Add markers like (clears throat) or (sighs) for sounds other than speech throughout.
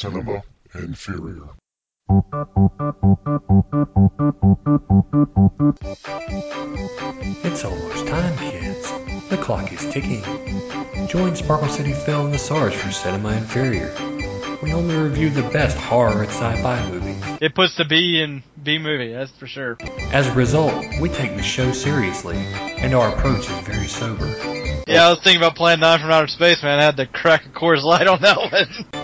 Cinema Inferior. It's almost time, kids. The clock is ticking. Join Sparkle City Phil and the SARS for Cinema Inferior. We only review the best horror and sci-fi movies. It puts the B in B movie, that's for sure. As a result, we take the show seriously, and our approach is very sober. Yeah, I was thinking about Plan Nine from Outer Space, man. I had to crack a Coors Light on that (laughs) one.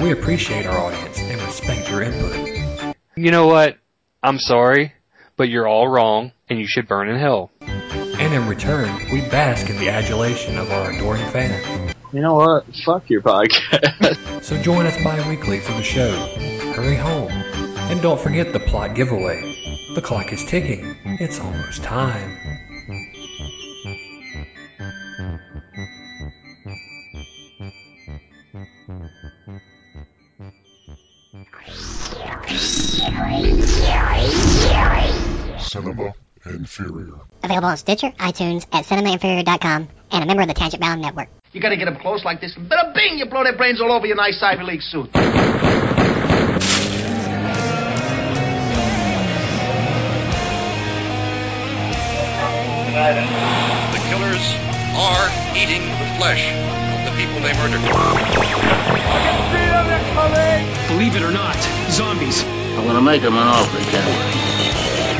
We appreciate our audience and respect your input. You know what? I'm sorry, but you're all wrong, and you should burn in hell. And in return, we bask in the adulation of our adoring fans. You know what? Fuck your podcast. (laughs) So join us bi-weekly for the show. Hurry home. And don't forget the plot giveaway. The clock is ticking. It's almost time. Cinema Inferior. Available on Stitcher, iTunes, at cinemainferior.com, and a member of the Tangent Bound Network. You gotta get up close like this, and bada bing, you blow their brains all over your nice Ivy League suit. The killers are eating the flesh of the people they murdered. Believe it or not, zombies. I'm gonna make them an offer again.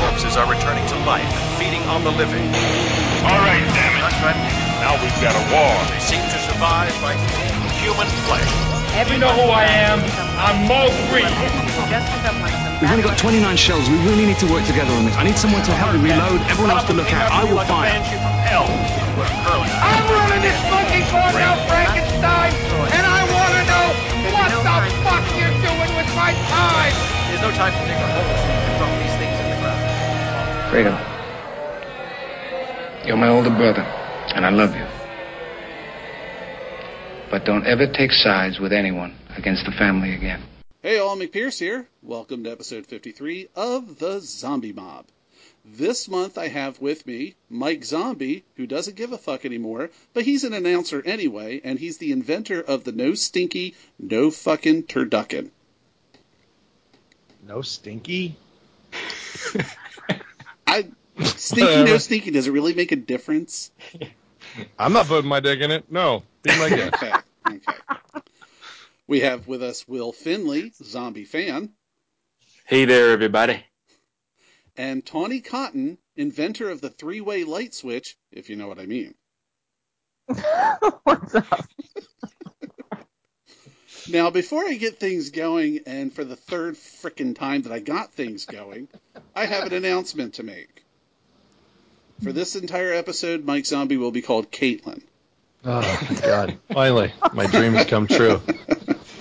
Corpses are returning to life and feeding on the living. All right, damn it. Now we've got a war. They seem to survive by eating human flesh. You know who I am. I'm Moe Greene. We've only got 29 shells. We really need to work together on this. I need someone to help me reload. Everyone else to look out. I will fire. hell. I'm running this monkey called now Frankenstein, my time. There's no time to dig a hole so you can drop these things in the ground. Freedom. You're my older brother, and I love you. But don't ever take sides with anyone against the family again. Hey, all, McPierce here. Welcome to episode 53 of The Zombie Mob. This month I have with me Mike Zombie, who doesn't give a fuck anymore, but he's an announcer anyway, and he's the inventor of the no stinky, no fucking turducken. No stinky? I stinky, no stinky. Does it really make a difference? I'm not putting my dick in it. No. Be my guest. Okay. Okay. We have with us Will Finley, zombie fan, Hey there, everybody. and Tawni Cotton, inventor of the three-way light switch, if you know what I mean. (laughs) What's up? Now, before I get things going, and for the third frickin' time that I got things going, I have an announcement to make. For this entire episode, Mike Zombie will be called Caitlin. Oh, God. (laughs) Finally, my dreams come true.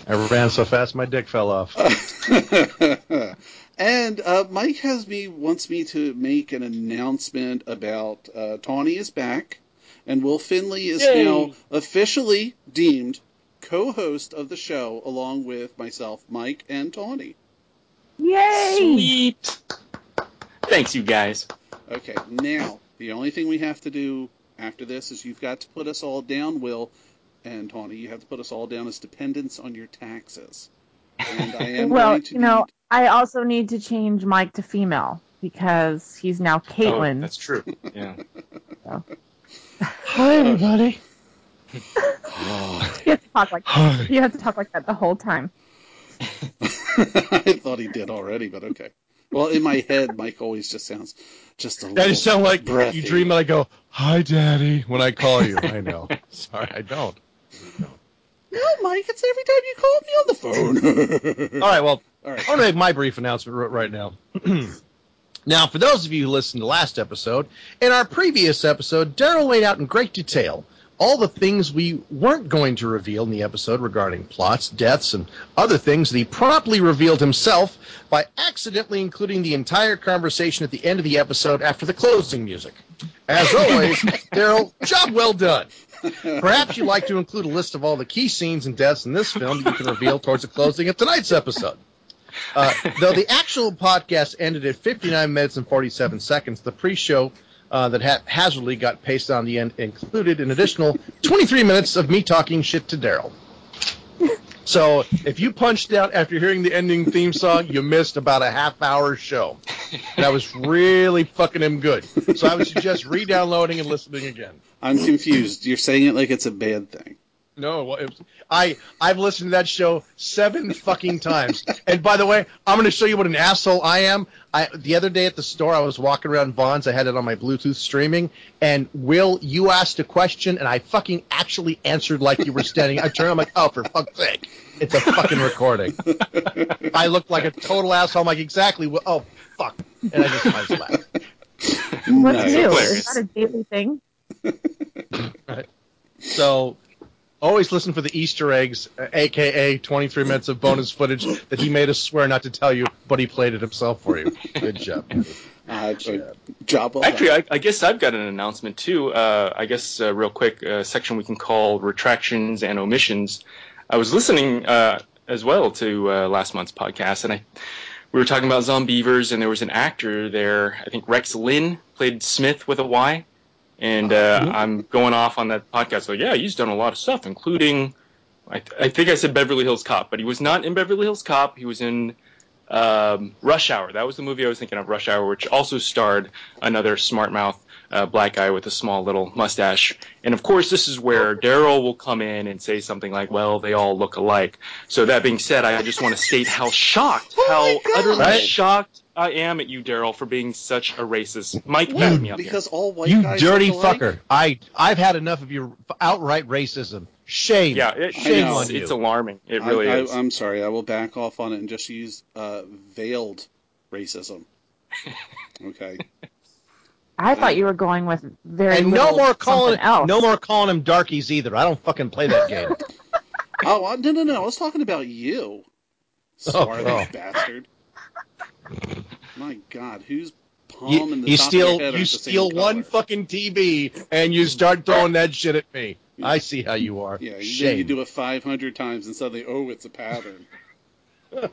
I ran so fast my dick fell off. (laughs) and uh, Mike has me wants me to make an announcement about uh, Tawni is back, and Will Finley is Yay. now officially deemed co-host of the show, along with myself, Mike, and Tawni. Yay! Sweet. Thanks, you guys. Okay, now the only thing we have to do after this is you've got to put us all down, Will and Tawni. You have to put us all down as dependents on your taxes. And I am (laughs) well, going to you know, need- I also need to change Mike to female because he's now Caitlin. Oh, that's true. (laughs) Yeah. (laughs) Hi, everybody. (sighs) You have to talk like (sighs) you have to talk like that the whole time. (laughs) I thought he did already, but okay. Well, in my head, Mike always just sounds just a That little. you sound like breathy. you dream that I go, Hi, Daddy, when I call you. I know. (laughs) Sorry, I don't. No, Mike, it's every time you call me on the phone. All right, well, (laughs) All right. I want to make my brief announcement right now. (clears throat) now, for those of you who listened to last episode, in our previous episode, Daryl laid out in great detail all the things we weren't going to reveal in the episode regarding plots, deaths, and other things that he promptly revealed himself by accidentally including the entire conversation at the end of the episode after the closing music. As (laughs) always, Daryl, job well done. Perhaps you'd like to include a list of all the key scenes and deaths in this film that you can reveal towards the closing of tonight's episode. Uh, though the actual podcast ended at 59 minutes and 47 seconds, the pre-show uh, that ha- hazardly got pasted on the end included an additional (laughs) 23 minutes of me talking shit to Daryl. (laughs) So if you punched out after hearing the ending theme song, you missed about a half hour show. That was really fucking him good. So I would suggest re-downloading and listening again. I'm confused. You're saying it like it's a bad thing. No, well, it was, I I've listened to that show seven fucking times. And by the way, I'm going to show you what an asshole I am. I the other day at the store, I was walking around Vons. I had it on my Bluetooth streaming, and Will, you asked a question, and I fucking actually answered like you were standing. I turned, I'm like, oh, for fuck's sake, it's a fucking recording. I looked like a total asshole. I'm like, exactly. Well, oh, fuck, and I just I just laughed. What's Nice. new? Is that a daily thing? (laughs) right. So always listen for the Easter eggs, uh, aka 23 minutes of bonus footage that he made us swear not to tell you, but he played it himself for you. Good job. Uh, uh, job well Actually. I, I guess I've got an announcement too. Uh, I guess uh, real quick, a section we can call retractions and omissions. I was listening uh, as well to uh, last month's podcast, and I we were talking about Zombeavers, and there was an actor there. I think Rex Linn played Smith with a Y, and uh, I'm going off on that podcast. So yeah, he's done a lot of stuff, including I, th- I think I said Beverly Hills Cop, but he was not in Beverly Hills Cop. He was in um, Rush Hour. That was the movie I was thinking of, Rush Hour, which also starred another smart mouth uh, black guy with a small little mustache. And of course, this is where Daryl will come in and say something like, "Well, they all look alike." So that being said, I just want to state how shocked, how utterly Right. shocked I am at you, Daryl, for being such a racist. Mike, back me up. here. because all white You guys dirty look fucker. I I've had enough of your outright racism. Shame. Yeah, it, Shame know. on it's, you. it's alarming. It really I, is. I, I'm sorry. I will back off on it and just use uh, veiled racism. (laughs) Okay. I thought you were going with very and no more calling something else. no more calling him darkies either. I don't fucking play that game. (laughs) oh no, no, no! I was talking about you, swarthy oh. bastard. My God, whose palm you the you top steal of your head you are the same steal color? one fucking TV and you start throwing that shit at me. I see how you are. Yeah, you, Shame. you do it 500 times and suddenly, oh, it's a pattern. (laughs)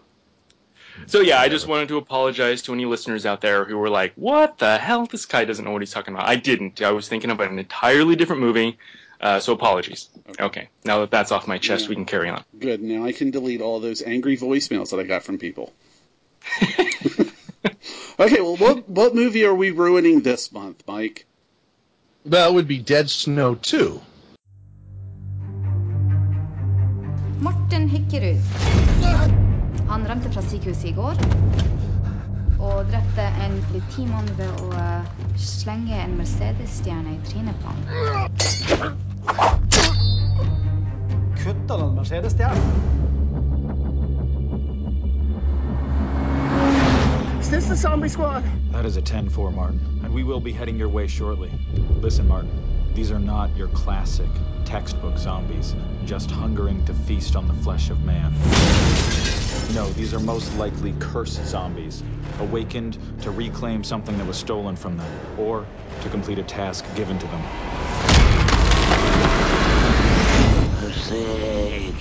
So yeah, I just wanted to apologize to any listeners out there who were like, "What the hell? This guy doesn't know what he's talking about." I didn't. I was thinking about an entirely different movie. Uh, so apologies. Okay. Now that that's off my chest, Yeah. we can carry on. Good. Now I can delete all those angry voicemails that I got from people. (laughs) okay, well, what what movie are we ruining this month, Mike? That would be Dead Snow 2. Morten Hykkerud. Han rømte fra sykehuset i går og drepte en politimann ved å eh, slenge en Mercedes-stjerne i trynet på ham. Kutta den Mercedes-stjernen? Is this the zombie squad? That is a 10-4, Martin, and we will be heading your way shortly. Listen, Martin, these are not your classic textbook zombies, just hungering to feast on the flesh of man. No, these are most likely cursed zombies, awakened to reclaim something that was stolen from them, or to complete a task given to them. Sick.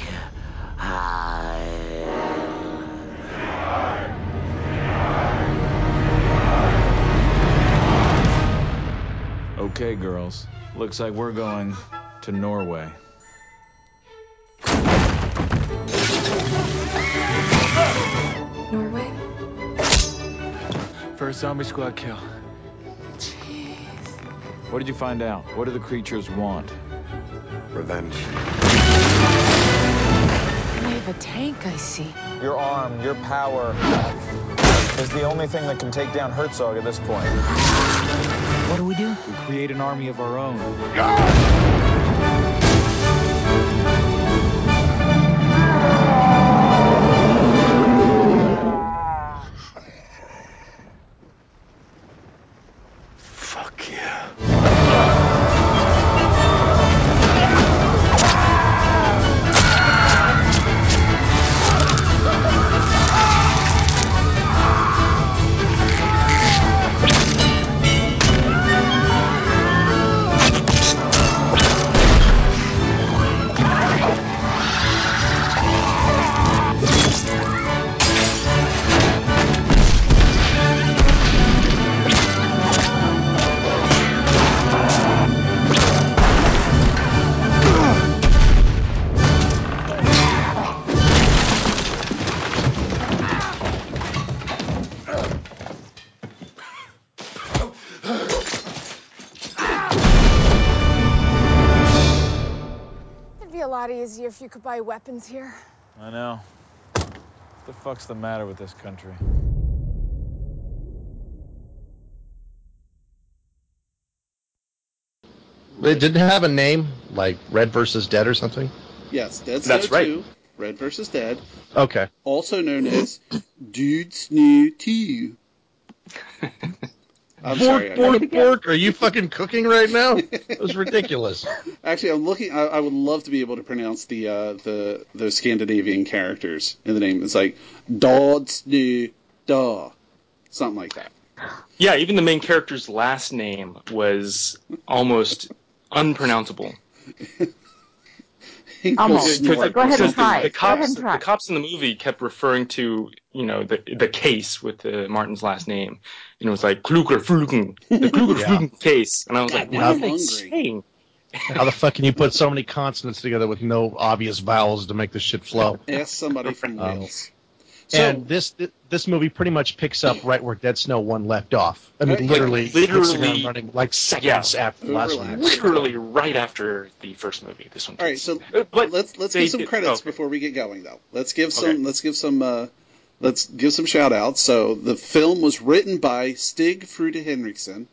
Okay, girls, looks like we're going to Norway. Norway? First zombie squad kill. Jeez. What did you find out? What do the creatures want? Revenge. We have a tank, I see. Your arm, your power is the only thing that can take down Herzog at this point. What do we do? We create an army of our own. Fuck you could buy weapons here. I know. What the fuck's the matter with this country? It didn't have a name like Red versus Dead or something. Yes, Dead Snow That's right. 2, Red versus Dead, Okay. also known as Dude Snow 2. I'm sorry. Bork, I- bork, bork. Are you fucking cooking right now? It was ridiculous. (laughs) Actually, I'm looking. I, I would love to be able to pronounce the uh, the those Scandinavian characters in the name. It's like Dod Snu Da, something like that. Yeah, even the main character's last name was almost unpronounceable. (laughs) Almost. Because- Go ahead and try. The, the Go ahead cops, and try. the cops in the movie kept referring to, you know, the the case with the Martin's last name. You know, it's like Kluger Flugen, the Kluger (laughs) Yeah. Flugen case, and I was like, God, what are they saying? How the fuck can you put so many consonants together with no obvious vowels to make this shit flow? (laughs) Ask somebody from Wales. So and this this movie pretty much picks up right where Dead Snow One left off. I mean, literally, literally- running like seconds Yeah. after the last one. Literally right after the first movie. This one. all right, so Uh, but let's let's they give some did- credits oh. before we get going, though. Let's give some. Okay. Let's give some. Uh, let's give some shout outs. So the film was written by Stig Frode Henriksen,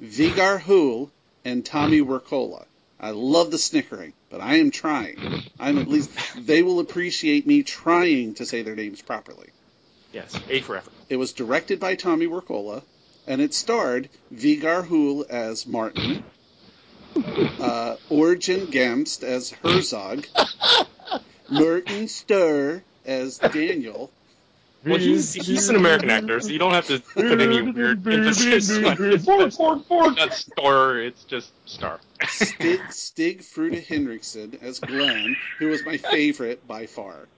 Vegar Hoel, and Tommy Wirkola. I love the snickering, but I am trying. I'm at least they will appreciate me trying to say their names properly. Yes, A for effort. It was directed by Tommy Wirkola, and it starred Vegar Hoel as Martin, uh, Origin Gamst as Herzog, Merton Stur as Daniel. Well, he's, he's an American actor, so you don't have to put any weird emphasis on his Not star, it's just star. Stig, Stig Frode Henriksen as Glenn, who was my favorite by far.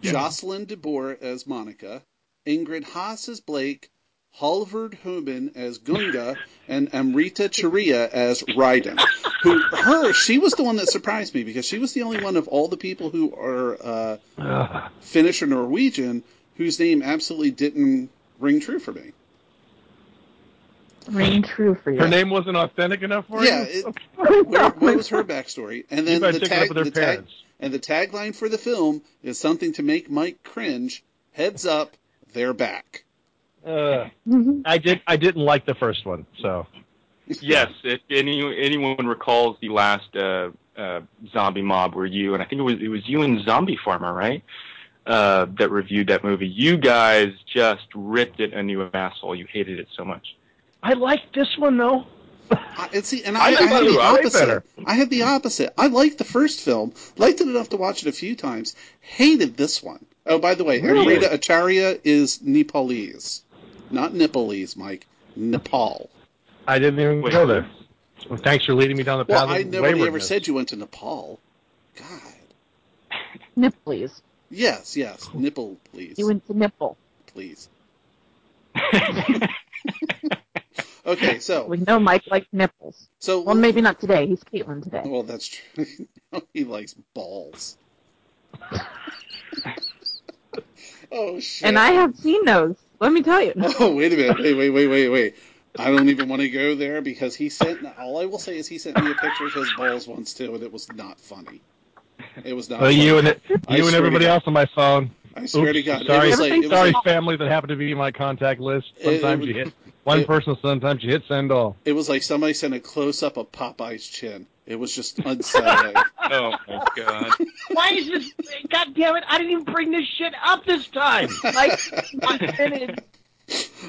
Jocelyn DeBoer as Monica, Ingrid Haas as Blake, Halvard Hoban as Gunga, and Amrita Acharya as Ryden. Who her she was the one that surprised me because she was the only one of all the people who are uh, Finnish or Norwegian whose name absolutely didn't ring true for me. Ring true for you. Her name wasn't authentic enough for Yeah, you. it, (laughs) where, what was her backstory? And then the take it up tag, the tag, and the tagline for the film is something to make Mike cringe. Heads up, they're back. Uh, I did. I didn't like the first one, so (laughs) yes, if any anyone recalls the last uh, uh, zombie mob were you, and I think it was it was you and Zombie Farmer, right? Uh, that reviewed that movie. You guys just ripped it a new asshole. You hated it so much. I liked this one though. I, and see, and I I, I, like have it the opposite. I have the opposite. I liked the first film, liked it enough to watch it a few times, hated this one. Oh, by the way, Really? Amrita Acharya is Nepalese, not Nepalese, Mike. Nepal. I didn't even Wait. go there. Well, thanks for leading me down the path. Well, I of nobody ever said you went to Nepal. Nipple, please. Yes, yes, nipple, please, You went to nipple. please. (laughs) Okay, so We know Mike likes nipples. So well, maybe not today. He's Caitlin today. Well, that's true. (laughs) he likes balls. (laughs) oh shit! And I have seen those. Let me tell you. Oh wait a minute! Wait, wait, wait, wait, wait! I don't even want to go there because he sent. All I will say is he sent me a picture of his balls once too, and it was not funny. It was not. Well, you and it, you swear and everybody else on my phone. I swear to Oops, God, it Sorry, was like- it sorry, like- family that happened to be in my contact list. It- it Sometimes you hit (laughs) one it- person, sometimes you hit send all. It was like somebody sent a close up of Popeye's chin. It was just unsettling. (laughs) oh my god! (laughs) Why is this? God damn it! I didn't even bring this shit up this time. Like, not finished.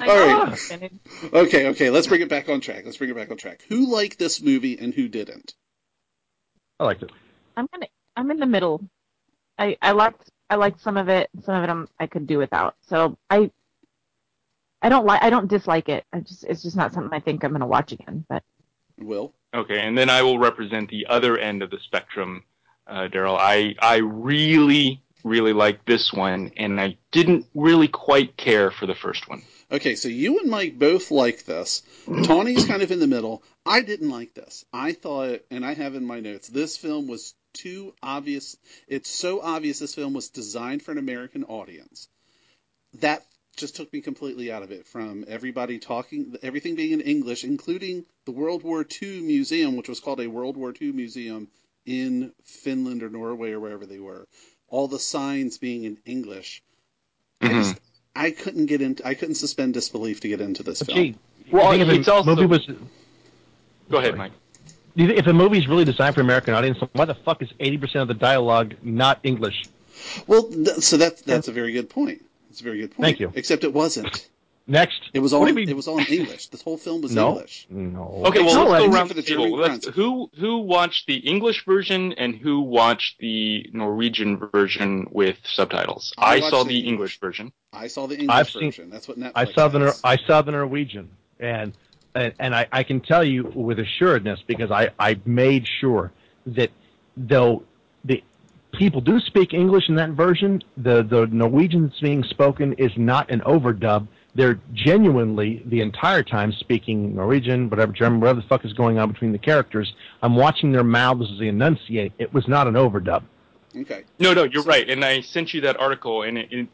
I All know right. I'm finished. Okay, okay, let's bring it back on track. Let's bring it back on track. Who liked this movie and who didn't? I liked it. I'm gonna. I'm in the middle. I I liked I liked some of it. Some of it I'm, I could do without. So I. I don't like. I don't dislike it. I just. It's just not something I think I'm gonna watch again. But Will? Okay, and then I will represent the other end of the spectrum, uh, Daryl. I I really really like this one, and I didn't really quite care for the first one. Okay, so you and Mike both like this. Tawni's kind of in the middle. I didn't like this. I thought, and I have in my notes, this film was too obvious. It's so obvious this film was designed for an American audience. That just took me completely out of it. From everybody talking, everything being in English, including the World War II museum, which was called a World War II museum in Finland or Norway or wherever they were, all the signs being in English. I Mm-hmm. just I couldn't get into I couldn't suspend disbelief to get into this film. Gee, Well, I think if it's also- movie was. Go ahead, Mike. Do you think if a movie is really designed for American audience, why the fuck is eighty percent of the dialogue not English? Well, th- so that's that's a very good point. It's a very good point. Thank you. Except it wasn't. Next, It was all What do you mean? it was all in English. This whole film was no, English. no. Okay, well, Except let's go around the the German table. Let's, grunts. who who watched the English version and who watched the Norwegian version with subtitles? I I, saw the the English version. I saw the English I've seen- version. That's what Netflix. I saw the has. I saw the Norwegian, and and, and I, I can tell you with assuredness because I, I made sure that though the people do speak English in that version, the the Norwegian that's being spoken is not an overdub. They're genuinely the entire time speaking Norwegian, whatever German, whatever the fuck is going on between the characters. I'm watching their mouths as they enunciate. It was not an overdub. Okay. No, no, you're right. And I sent you that article, and it, it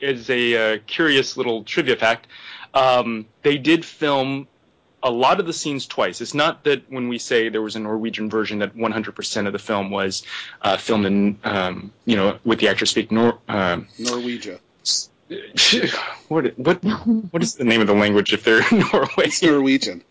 is a uh, curious little trivia fact. Um, they did film a lot of the scenes twice. It's not that when we say there was a Norwegian version that 100% of the film was uh, filmed in, um, you know, with the actor speak Nor- um, Norwegia. (laughs) what what what is the name of the language if they're in (laughs) Norway? It's Norwegian.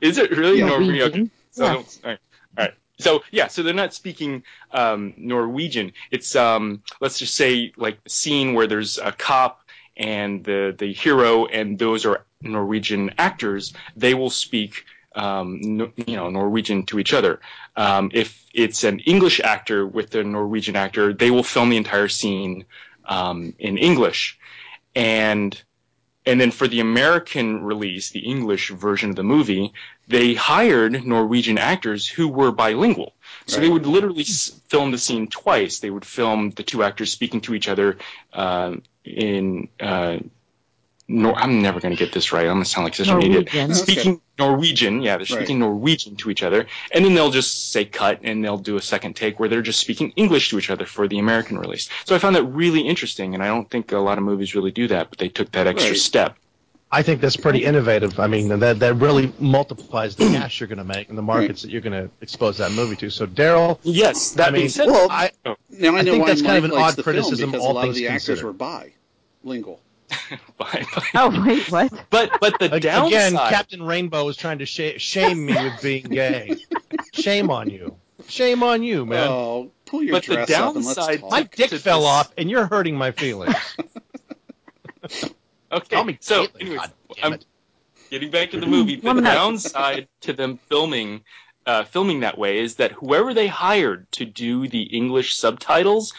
Is it really Yeah. Norwegian? Norwegian. So, Yeah. all right. all right. So yeah, so they're not speaking um, Norwegian. It's um, let's just say like the scene where there's a cop and the the hero, and those are Norwegian actors. They will speak. Um, no, you know, Norwegian to each other. Um, if it's an English actor with a Norwegian actor, they will film the entire scene um, in English, and and then for the American release, the English version of the movie, they hired Norwegian actors who were bilingual. So they would literally s- film the scene twice. They would film the two actors speaking to each other uh, in. Uh, Nor- I'm never going to get this right. I'm going to sound like such an idiot. Norwegian. That's Speaking Norwegian, yeah, they're speaking Norwegian to each other, and then they'll just say cut, and they'll do a second take where they're just speaking English to each other for the American release. So I found that really interesting, and I don't think a lot of movies really do that, but they took that extra Right. step. I think that's pretty innovative. I mean, that that really multiplies the (clears throat) cash you're going to make and the markets that you're going to expose that movie to. So, Daryl, Yes, that I mean, being said, Well, I, Now I I know think why that's Mike kind of an odd the film criticism, because all a lot of things the actors considered. were bilingual. (laughs) bye, bye. Oh wait, what? But but the downside, Again, Captain Rainbow is trying to sh- shame me with being gay. (laughs) Shame on you. Shame on you, man. Oh, pull your But the dress up and let's downside- talk. my dick fell this- off, and you're hurting my feelings. (laughs) okay. Call me so, Caitlin, anyways, I'm getting back to the movie. The downside to them filming. Uh, filming that way is that whoever they hired to do the English subtitles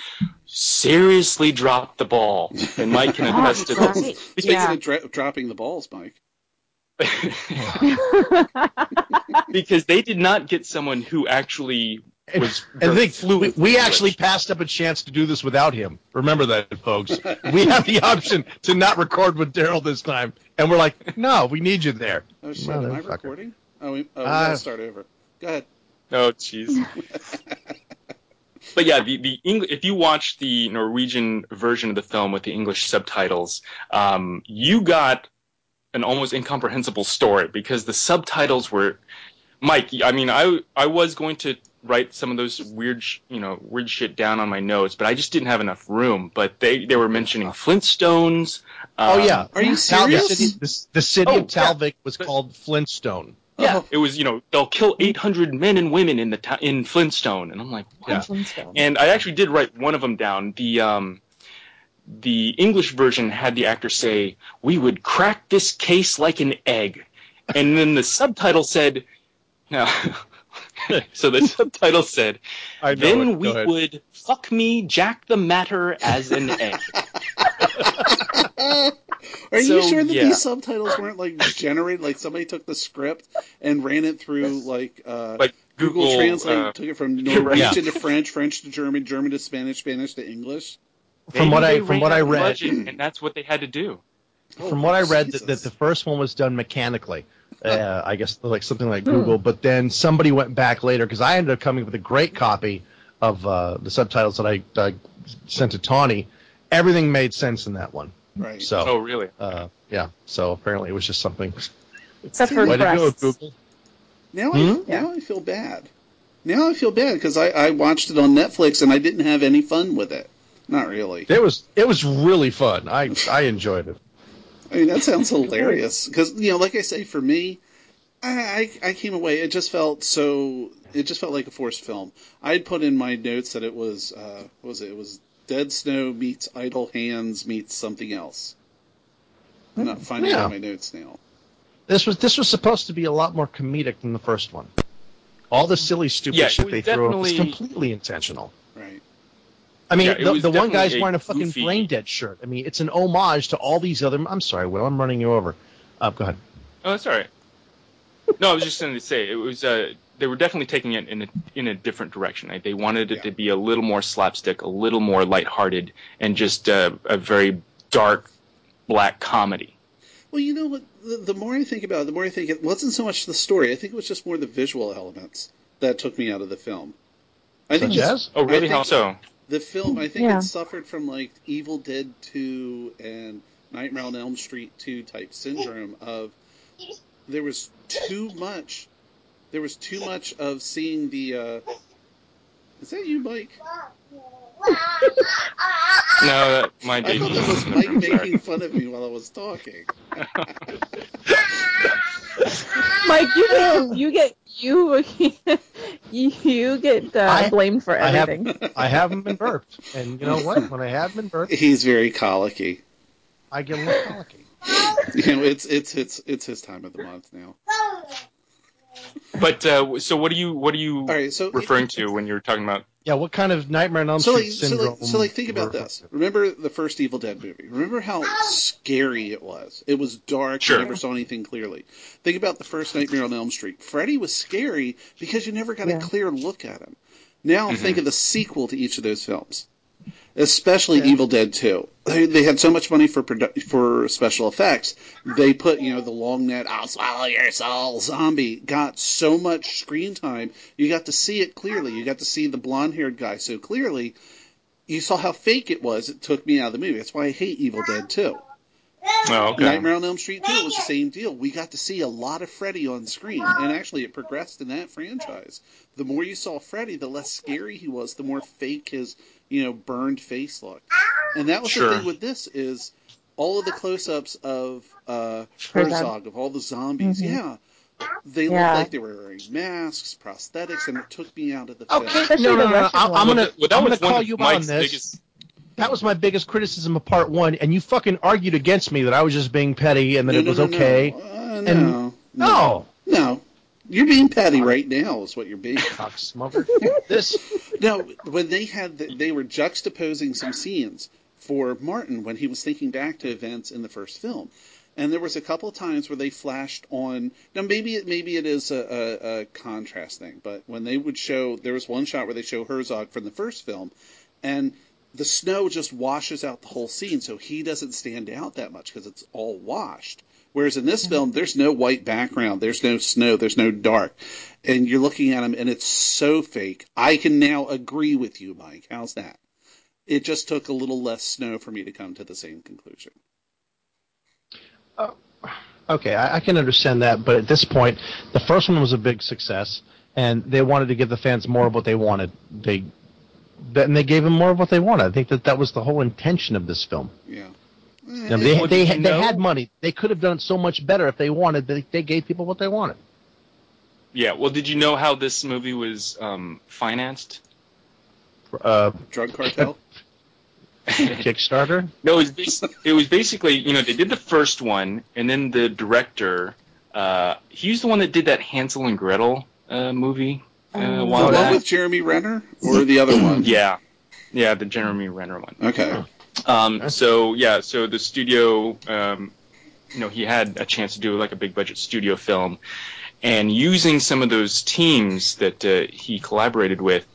seriously dropped the ball, and Mike can (laughs) attest to this. Right. Speaking Yeah. of dra- dropping the balls, Mike. (laughs) because they did not get someone who actually was And very think, we, fluent. we in actually passed up a chance to do this without him. Remember that, folks. we have the option to not record with Daryl this time, and we're like, no, we need you there. Oh shit, am I recording? Oh, we, oh, we Uh, gotta start over. Go ahead. Oh, jeez. (laughs) but yeah, the the Eng- if you watch the Norwegian version of the film with the English subtitles, um, you got an almost incomprehensible story because the subtitles were. Mike, I mean, I I was going to write some of those weird, sh- you know, weird shit down on my notes, but I just didn't have enough room. But they they were mentioning Flintstones. Oh um, yeah, Are you Tal- the serious? city, the, the city Oh, of Talvik was called Flintstone. Yeah, Oh. it was you know they'll kill 800 men and women in the ta- in Flintstone, and I'm like, what? Yeah. And I actually did write one of them down. The um, the English version had the actor say, "We would crack this case like an egg," and then the subtitle said, "No." (laughs) so the (laughs) subtitle said, I know "Then it. We ahead. would fuck me, Jack the Matter as an egg." (laughs) Are you sure that yeah. these subtitles weren't like generated? Like somebody took the script and ran it through like uh, Like Google, Google, Translate, uh, took it from yeah. (laughs) Norwegian to French, French to German, German to Spanish, Spanish to English. From what I from what I read, budget, and that's what they had to do. from what I read, that, that the first one was done mechanically. Uh, I guess like something like Google, but then somebody went back later because I ended up coming up with a great copy of uh, the subtitles that I, I sent to Tawni. Everything made sense in that one. Right. So, Oh, really? uh, yeah. So apparently it was just something. Except for Way to go, breasts. Google. Now I Hmm? now I feel bad. Now I feel bad because I, I watched it on Netflix and I didn't have any fun with it. Not really. It was it was really fun. I I enjoyed it. I mean, that sounds hilarious. Because you know, like I say, for me, I, I I came away. It just felt so. It just felt like a forced film. I had put in my notes that it was uh, what was it? It was Dead Snow meets Idle Hands meets something else. I'm not finding Yeah. out my notes now. This was this was supposed to be a lot more comedic than the first one. All the silly, stupid Yeah, shit they threw up was completely intentional. Right. I mean, Yeah, the, the one guy's a wearing a fucking goofy- brain dead shirt. I mean, it's an homage to all these other. I'm sorry, Will. I'm running you over. Uh, go ahead. Oh, that's all right. No, I was just going to say it was. Uh, they were definitely taking it in a in a different direction. Like, they wanted it to be a little more slapstick, a little more lighthearted, and just uh, a very dark black comedy. Well, you know what? The, the more I think about it, the more I think it wasn't so much the story. I think it was just more the visual elements that took me out of the film. I think Such it's- as? Oh, really? I How so? The film, I think Yeah. it suffered from like Evil Dead 2 and Nightmare on Elm Street 2 type syndrome of there was too much. There was too much of seeing the. Uh, is that you, Mike? No, that might be. I thought that was Mike making fun of me while I was talking. Mike, you get you get you you get uh, I- blamed for I have everything. (laughs) I haven't been burped, and you know what? When I have been burped, He's very colicky. I get a little colicky. You know, it's it's it's it's his time of the month now. But uh, so, what are you what are you All right, so referring to when you're talking about? Yeah, what kind of Nightmare on Elm So Street like, so like, so like, think about were- this. Remember the first Evil Dead movie? Remember how scary it was? It was dark. Sure. You never saw anything clearly. Think about the first Nightmare on Elm Street. Freddy was scary because you never got Yeah. a clear look at him. Now Mhm. think of the sequel to each of those films, especially Evil Dead Two. They, they had so much money for produ- for special effects. They put you know the long net, I'll swallow your soul zombie got so much screen time. You got to see it clearly. You got to see the blonde haired guy so clearly. You saw how fake it was. It took me out of the movie. That's why I hate Evil Dead 2. Oh, okay. Nightmare on Elm Street 2 it was the same deal. We got to see a lot of Freddy on screen, and actually it progressed in that franchise. The more you saw Freddy, the less scary he was, the more fake his, you know, burned face look. And that was Sure. the thing with this is all of the close-ups of uh, Herzog. Herzog, of all the zombies, Mhm. yeah. They Yeah. looked like they were wearing masks, prosthetics, and it took me out of the film. Okay, no, no, no, no. I'm, gonna, Well, that I'm was gonna call you out Mike's on this. biggest- That was my biggest criticism of part one, and you fucking argued against me that I was just being petty and that No, it was no, okay. No. Uh, And- no, No, no. You're being petty right now. Is what you're being. (laughs) cock smoker. this Now, when they had the, they were juxtaposing some scenes for Martin when he was thinking back to events in the first film, and there was a couple of times where they flashed on. Now maybe it maybe it is a, a, a contrast thing, but when they would show, there was one shot where they show Herzog from the first film, and the snow just washes out the whole scene, so he doesn't stand out that much because it's all washed. Whereas in this mm-hmm. film, there's no white background, there's no snow, there's no dark, and you're looking at him, and it's so fake. I can now agree with you, Mike. How's that? It just took a little less snow for me to come to the same conclusion. Oh, okay, I, I can understand that, but at this point, the first one was a big success, and they wanted to give the fans more of what they wanted. They and they gave them more of what they wanted. I think that that was the whole intention of this film. Yeah. I mean, they Well, they, had, they had money. They could have done it so much better if they wanted. They, they gave people what they wanted. Yeah. Well, did you know how this movie was um, financed? Uh, Drug cartel? (laughs) Kickstarter. No, it was, bas- it was basically you know they did the first one, and then the director, uh, he's the one that did that Hansel and Gretel uh, movie uh, a the while one back. with Jeremy Renner or the other one? Yeah, yeah, the Jeremy Renner one. Okay. Um, so yeah, so the studio, um, you know, he had a chance to do like a big budget studio film, and using some of those teams that uh, he collaborated with,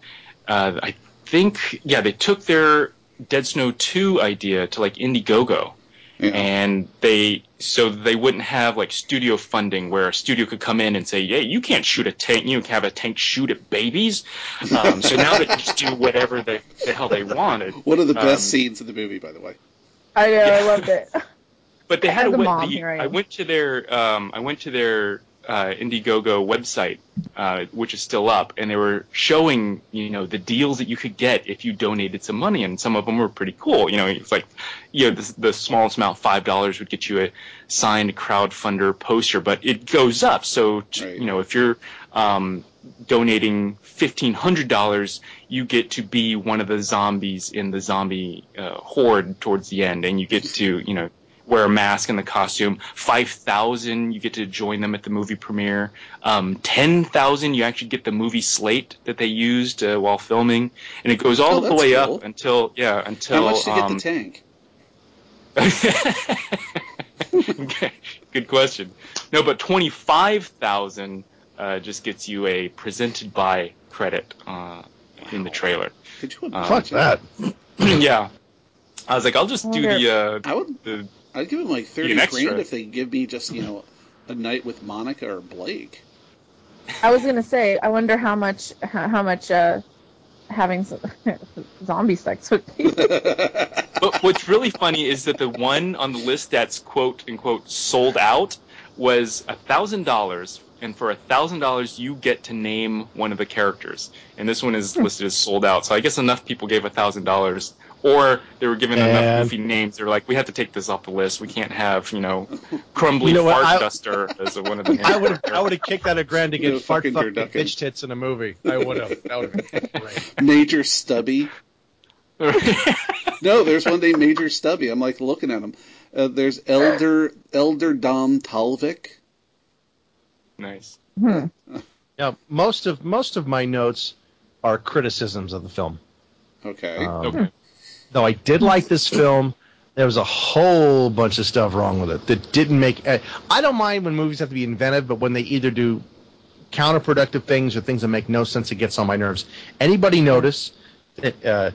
uh, I think, yeah, they took their Dead Snow two idea to like Indiegogo, Yeah. and they so they wouldn't have like studio funding where a studio could come in and say, "Yeah, you can't shoot a tank. You can have a tank shoot at babies." Um, so now they just do whatever they, the hell they wanted. One of the best Um, scenes in the movie, by the way. I know, I loved it. (laughs) But they (laughs) had As a, a mom, the- here I I went to their um, I went to their uh, Indiegogo website, uh, which is still up, and they were showing, you know, the deals that you could get if you donated some money, and some of them were pretty cool. You know, it's like, you know, the, the smallest amount, five dollars, would get you a signed crowdfunder poster, but it goes up. So, t- you know, if you're um, donating fifteen hundred dollars, you get to be one of the zombies in the zombie uh, horde towards the end, and you get to, you know, wear a mask and the costume. Five thousand, you get to join them at the movie premiere. Um, Ten thousand, you actually get the movie slate that they used uh, while filming, and it goes all Oh, the way cool. up until yeah until How much to get um, the tank? (laughs) Good question. No, but twenty five thousand uh, just gets you a presented by credit uh, in the trailer. Could you Um, Fuck that. (clears throat) yeah. I was like, I'll just do wonder- the. Uh, I would. the I'd give them like thirty an extra. grand if they give me just you know a night with Monica or Blake. I was gonna say, I wonder how much how, how much uh, having (laughs) zombie sex would be. (laughs) but what's really funny is that the one on the list that's quote unquote sold out was a thousand dollars, and for a thousand dollars you get to name one of the characters. And this one is listed as sold out. So I guess enough people gave a thousand dollars, or they were given enough goofy names. They were like, we have to take this off the list. We can't have you know, crumbly You know fart I- duster as a, one of the (laughs) names. I would have I would have kicked out a grand to No get fart fucking fucking bitch tits in a movie. I would have. That would have been great. (laughs) Major Stubby. (laughs) no, there's one named Major Stubby. I'm like looking at him. Uh, there's Elder Elder Dom Talvik. Nice. Hmm. Now, most of most of my notes are criticisms of the film. Okay. Um, Though I did like this film, there was a whole bunch of stuff wrong with it that didn't make. Uh, I don't mind when movies have to be inventive, but when they either do counterproductive things or things that make no sense, it gets on my nerves. Anybody notice that? Uh,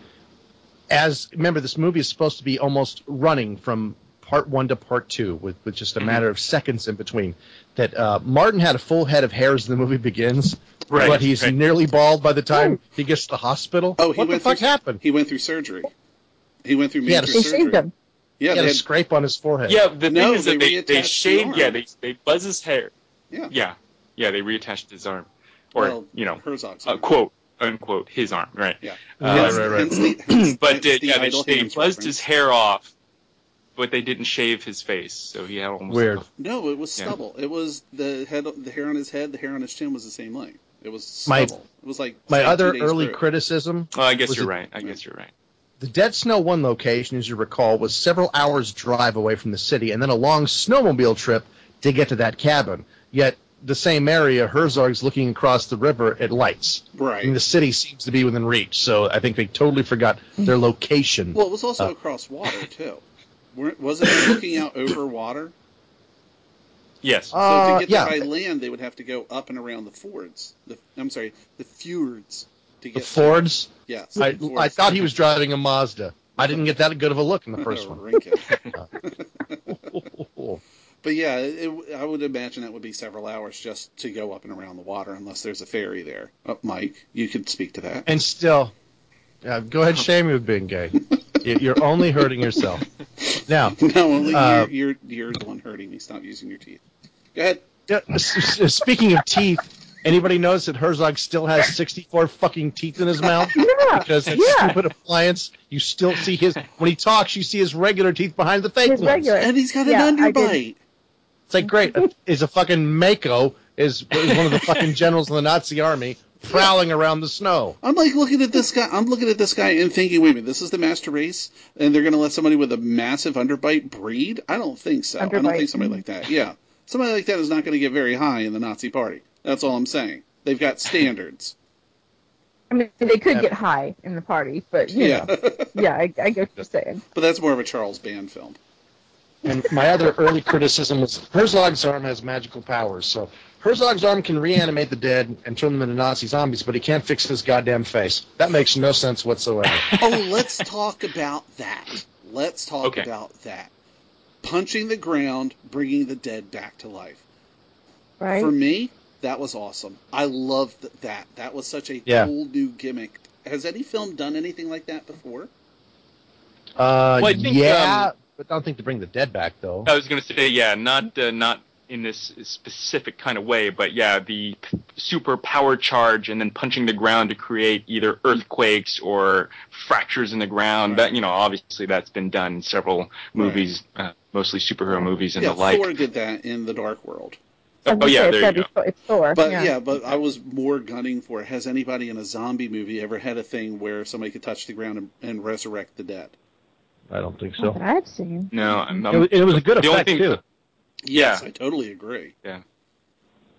as remember, this movie is supposed to be almost running from part one to part two, with, with just a matter of seconds in between. That uh, Martin had a full head of hair as the movie begins, Right, but he's right. nearly bald by the time he gets to the hospital. Oh, he what the fuck through, happened? He went through surgery. He went through He had major a- surgery. Yeah, he had they a had- scrape on his forehead. Yeah, the No, thing is that they they, they reattached the shaved. arm. Yeah, they they buzz his hair. Yeah. Yeah, yeah, they reattached his arm, or Well, you know, Herzog's uh, quote unquote his arm, right? Yeah. Uh, Hence- right, right. the- (clears throat) but hence did, the yeah, they, they buzzed reference. his hair off, but they didn't shave his face, so he had almost Weird. Like No, it was Yeah. stubble. It was the head, the hair on his head, the hair on his chin was the same length. It was My- stubble. it was like My other early through. criticism. oh, I guess you're it- right. I guess you're right. The Dead Snow One location, as you recall, was several hours drive away from the city, and then a long snowmobile trip to get to that cabin. Yet the same area, Herzog's looking across the river at lights. Right. And the city seems to be within reach, so I think they totally forgot their location. Well, it was also Uh, across water too. Wasn't it looking out over water? Yes. So Uh, to get yeah. there by land, they would have to go up and around the fords. The, I'm sorry, the fjords to the Fords. Yes. I, fords. I thought he was driving a Mazda. I didn't get that good of a look in the (laughs) first one. (laughs) But yeah, it, I would imagine that would be several hours just to go up and around the water, unless there's a ferry there. Uh, Mike, you could speak to that. And still, yeah, go ahead, shame me with being gay. (laughs) You- You're only hurting yourself. Now, no, only uh, you're, you're you're the one hurting me. Stop using your teeth. Go ahead. Yeah, speaking of teeth, anybody notice that Herzog still has 64 fucking teeth in his mouth? (laughs) Yeah. Because that yeah. stupid appliance, you still see his, when he talks, you see his regular teeth behind the fake His ones. regular. And he's got Yeah, an underbite. It's like, great, is a fucking Mako, is, is one of the fucking generals in the Nazi army, prowling around the snow. I'm like looking at this guy. I'm looking at this guy and thinking, wait a minute, this is the master race, and they're going to let somebody with a massive underbite breed? I don't think so. I don't think somebody like that. Yeah, somebody like that is not going to get very high in the Nazi party. That's all I'm saying. They've got standards. (laughs) I mean, they could get high in the party, but you Yeah, know, yeah, I, I get what you're saying. but that's more of a Charles Band film. And my other early criticism is Herzog's arm has magical powers. So Herzog's arm can reanimate the dead and turn them into Nazi zombies, but he can't fix his goddamn face. That makes no sense whatsoever. (laughs) oh, let's talk about that. Let's talk Okay. about that. Punching the ground, bringing the dead back to life. Right? For me, that was awesome. I loved that. That was such a Yeah. cool new gimmick. Has any film done anything like that before? Uh, Well, I think, yeah, um, but I don't think to bring the dead back though. I was going to say, yeah, not uh, not in this specific kind of way, but yeah, the p- super power charge and then punching the ground to create either earthquakes or fractures in the ground. That you know, obviously that's been done in several movies, uh, mostly superhero movies and yeah, the like. Thor did that in the Dark World. Oh yeah, there you go. It's Thor. But yeah. but I was more gunning for has anybody in a zombie movie ever had a thing where somebody could touch the ground and, and resurrect the dead? I don't think so. that I've seen. No, I'm, It was, it was a good effect thing- too. Yes, Yeah. I totally agree. Yeah.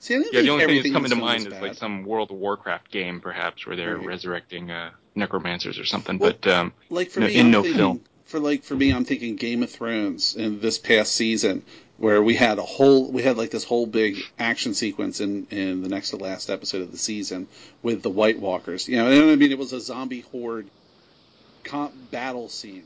See, Yeah, the only thing that's coming to mind is bad. like some World of Warcraft game, perhaps, where they're Right. resurrecting uh, necromancers or something. Well, but um, like for no, me, in I'm no thinking, film. For like for me, I'm thinking Game of Thrones in this past season, where we had a whole, we had like this whole big action sequence in in the next to last episode of the season with the White Walkers. You know, and I mean, it was a zombie horde comp battle scene,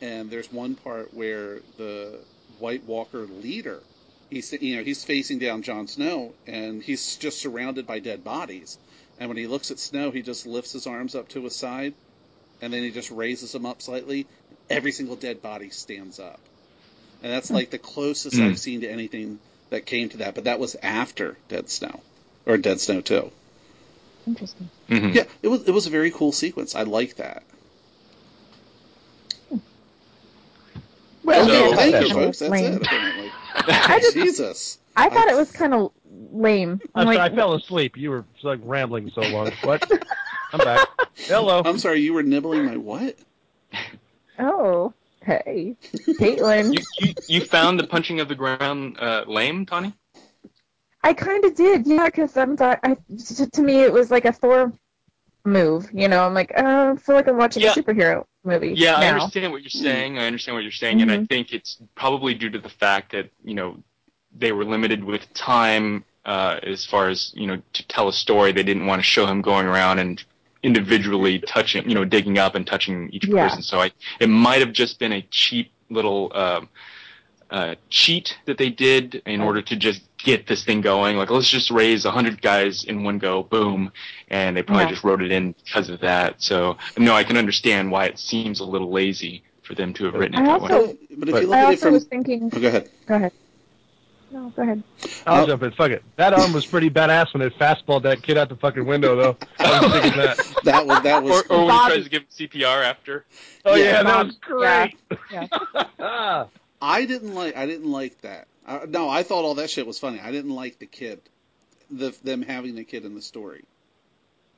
and there's one part where the White Walker leader, he's you know he's facing down Jon Snow, and he's just surrounded by dead bodies. And when he looks at Snow, he just lifts his arms up to his side, and then he just raises them up slightly. Every single dead body stands up, and that's like the closest. I've seen to anything that came to that. But that was after Dead Snow, or Dead Snow Two. Interesting. Mhm. Yeah, it was it was a very cool sequence. I like that. Well, So- yeah, Thank you, folks. That's lame. it. apparently. (laughs) I just, Jesus. I thought it was kind of lame. I, I'm like, I fell asleep. You were like rambling so long. (laughs) What? I'm back. Hello. I'm sorry, you were nibbling my what? oh, hey, Caitlin. You, you, you found the punching of the ground uh, lame, Tawni? I kind of did, yeah, because I'm th- I to, me it was like a Thor move. You know, I'm like, uh, I feel like I'm watching Yeah. a superhero movie. Yeah, I understand what you're saying. I understand what you're saying, and I Mhm. think it's probably due to the fact that you know they were limited with time uh, as far as you know to tell a story. They didn't want to show him going around and individually touching, you know, digging up and touching each Yeah. person. So I, it might have just been a cheap little um, uh, cheat that they did in order to just get this thing going. Like, let's just raise a hundred guys in one go, boom, and they probably Yeah. just wrote it in because of that. So no, I can understand why it seems a little lazy for them to have written it I that also, way. But if you look I at it also from, was thinking. oh, go ahead. Go ahead. No, go ahead. I'll Oh. jump in. Fuck it. That arm was pretty badass when it fastballed that kid out the fucking window, though. I was thinking (laughs) that. That was that was. Or, or when he tries to give him CPR after. Oh Yeah. yeah, that was great. Yeah. (laughs) I didn't like. I didn't like that. I, no, I thought all that shit was funny. I didn't like the kid, the them having the kid in the story.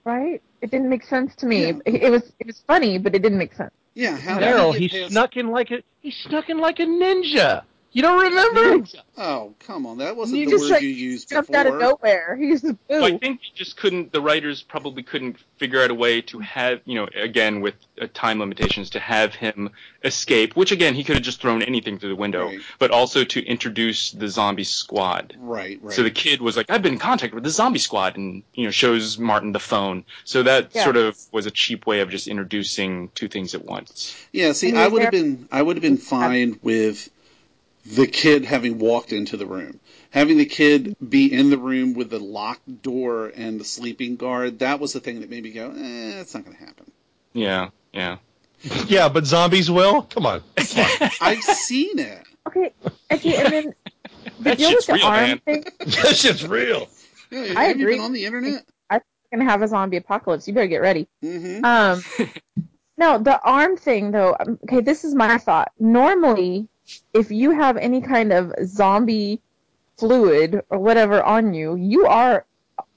Right? It didn't make sense to me. Yeah. It, it was it was funny, but it didn't make sense. Yeah, how Daryl, he he past- snuck in like a he snuck in like a ninja. You don't remember? Oh, come on, that wasn't He the just, word like, you used Jumped before. out of nowhere. He's the boo. Well, I think they just couldn't. The writers probably couldn't figure out a way to have, you know, again with uh, time limitations, to have him escape. Which again, he could have just thrown anything through the window, Right. but also to introduce the zombie squad. Right, right. So the kid was like, "I've been in contact with the zombie squad," and you know, shows Martin the phone. So that Yeah. sort of was a cheap way of just introducing two things at once. Yeah, see, I would have been I would have been fine with the kid having walked into the room. Having the kid be in the room with the locked door and the sleeping guard, that was the thing that made me go, eh, it's not going to happen. Yeah, yeah. Yeah, but zombies will? Come on. (laughs) I've seen it. Okay, okay, and then (laughs) the That deal shit's with the real, arm man. thing. (laughs) that shit's real. Yeah, I have you agree. been on the internet? I'm gonna have a zombie apocalypse. You better get ready. Mm-hmm. Um, no, the arm thing though. um, Okay, this is my thought. Normally, if you have any kind of zombie fluid or whatever on you, you are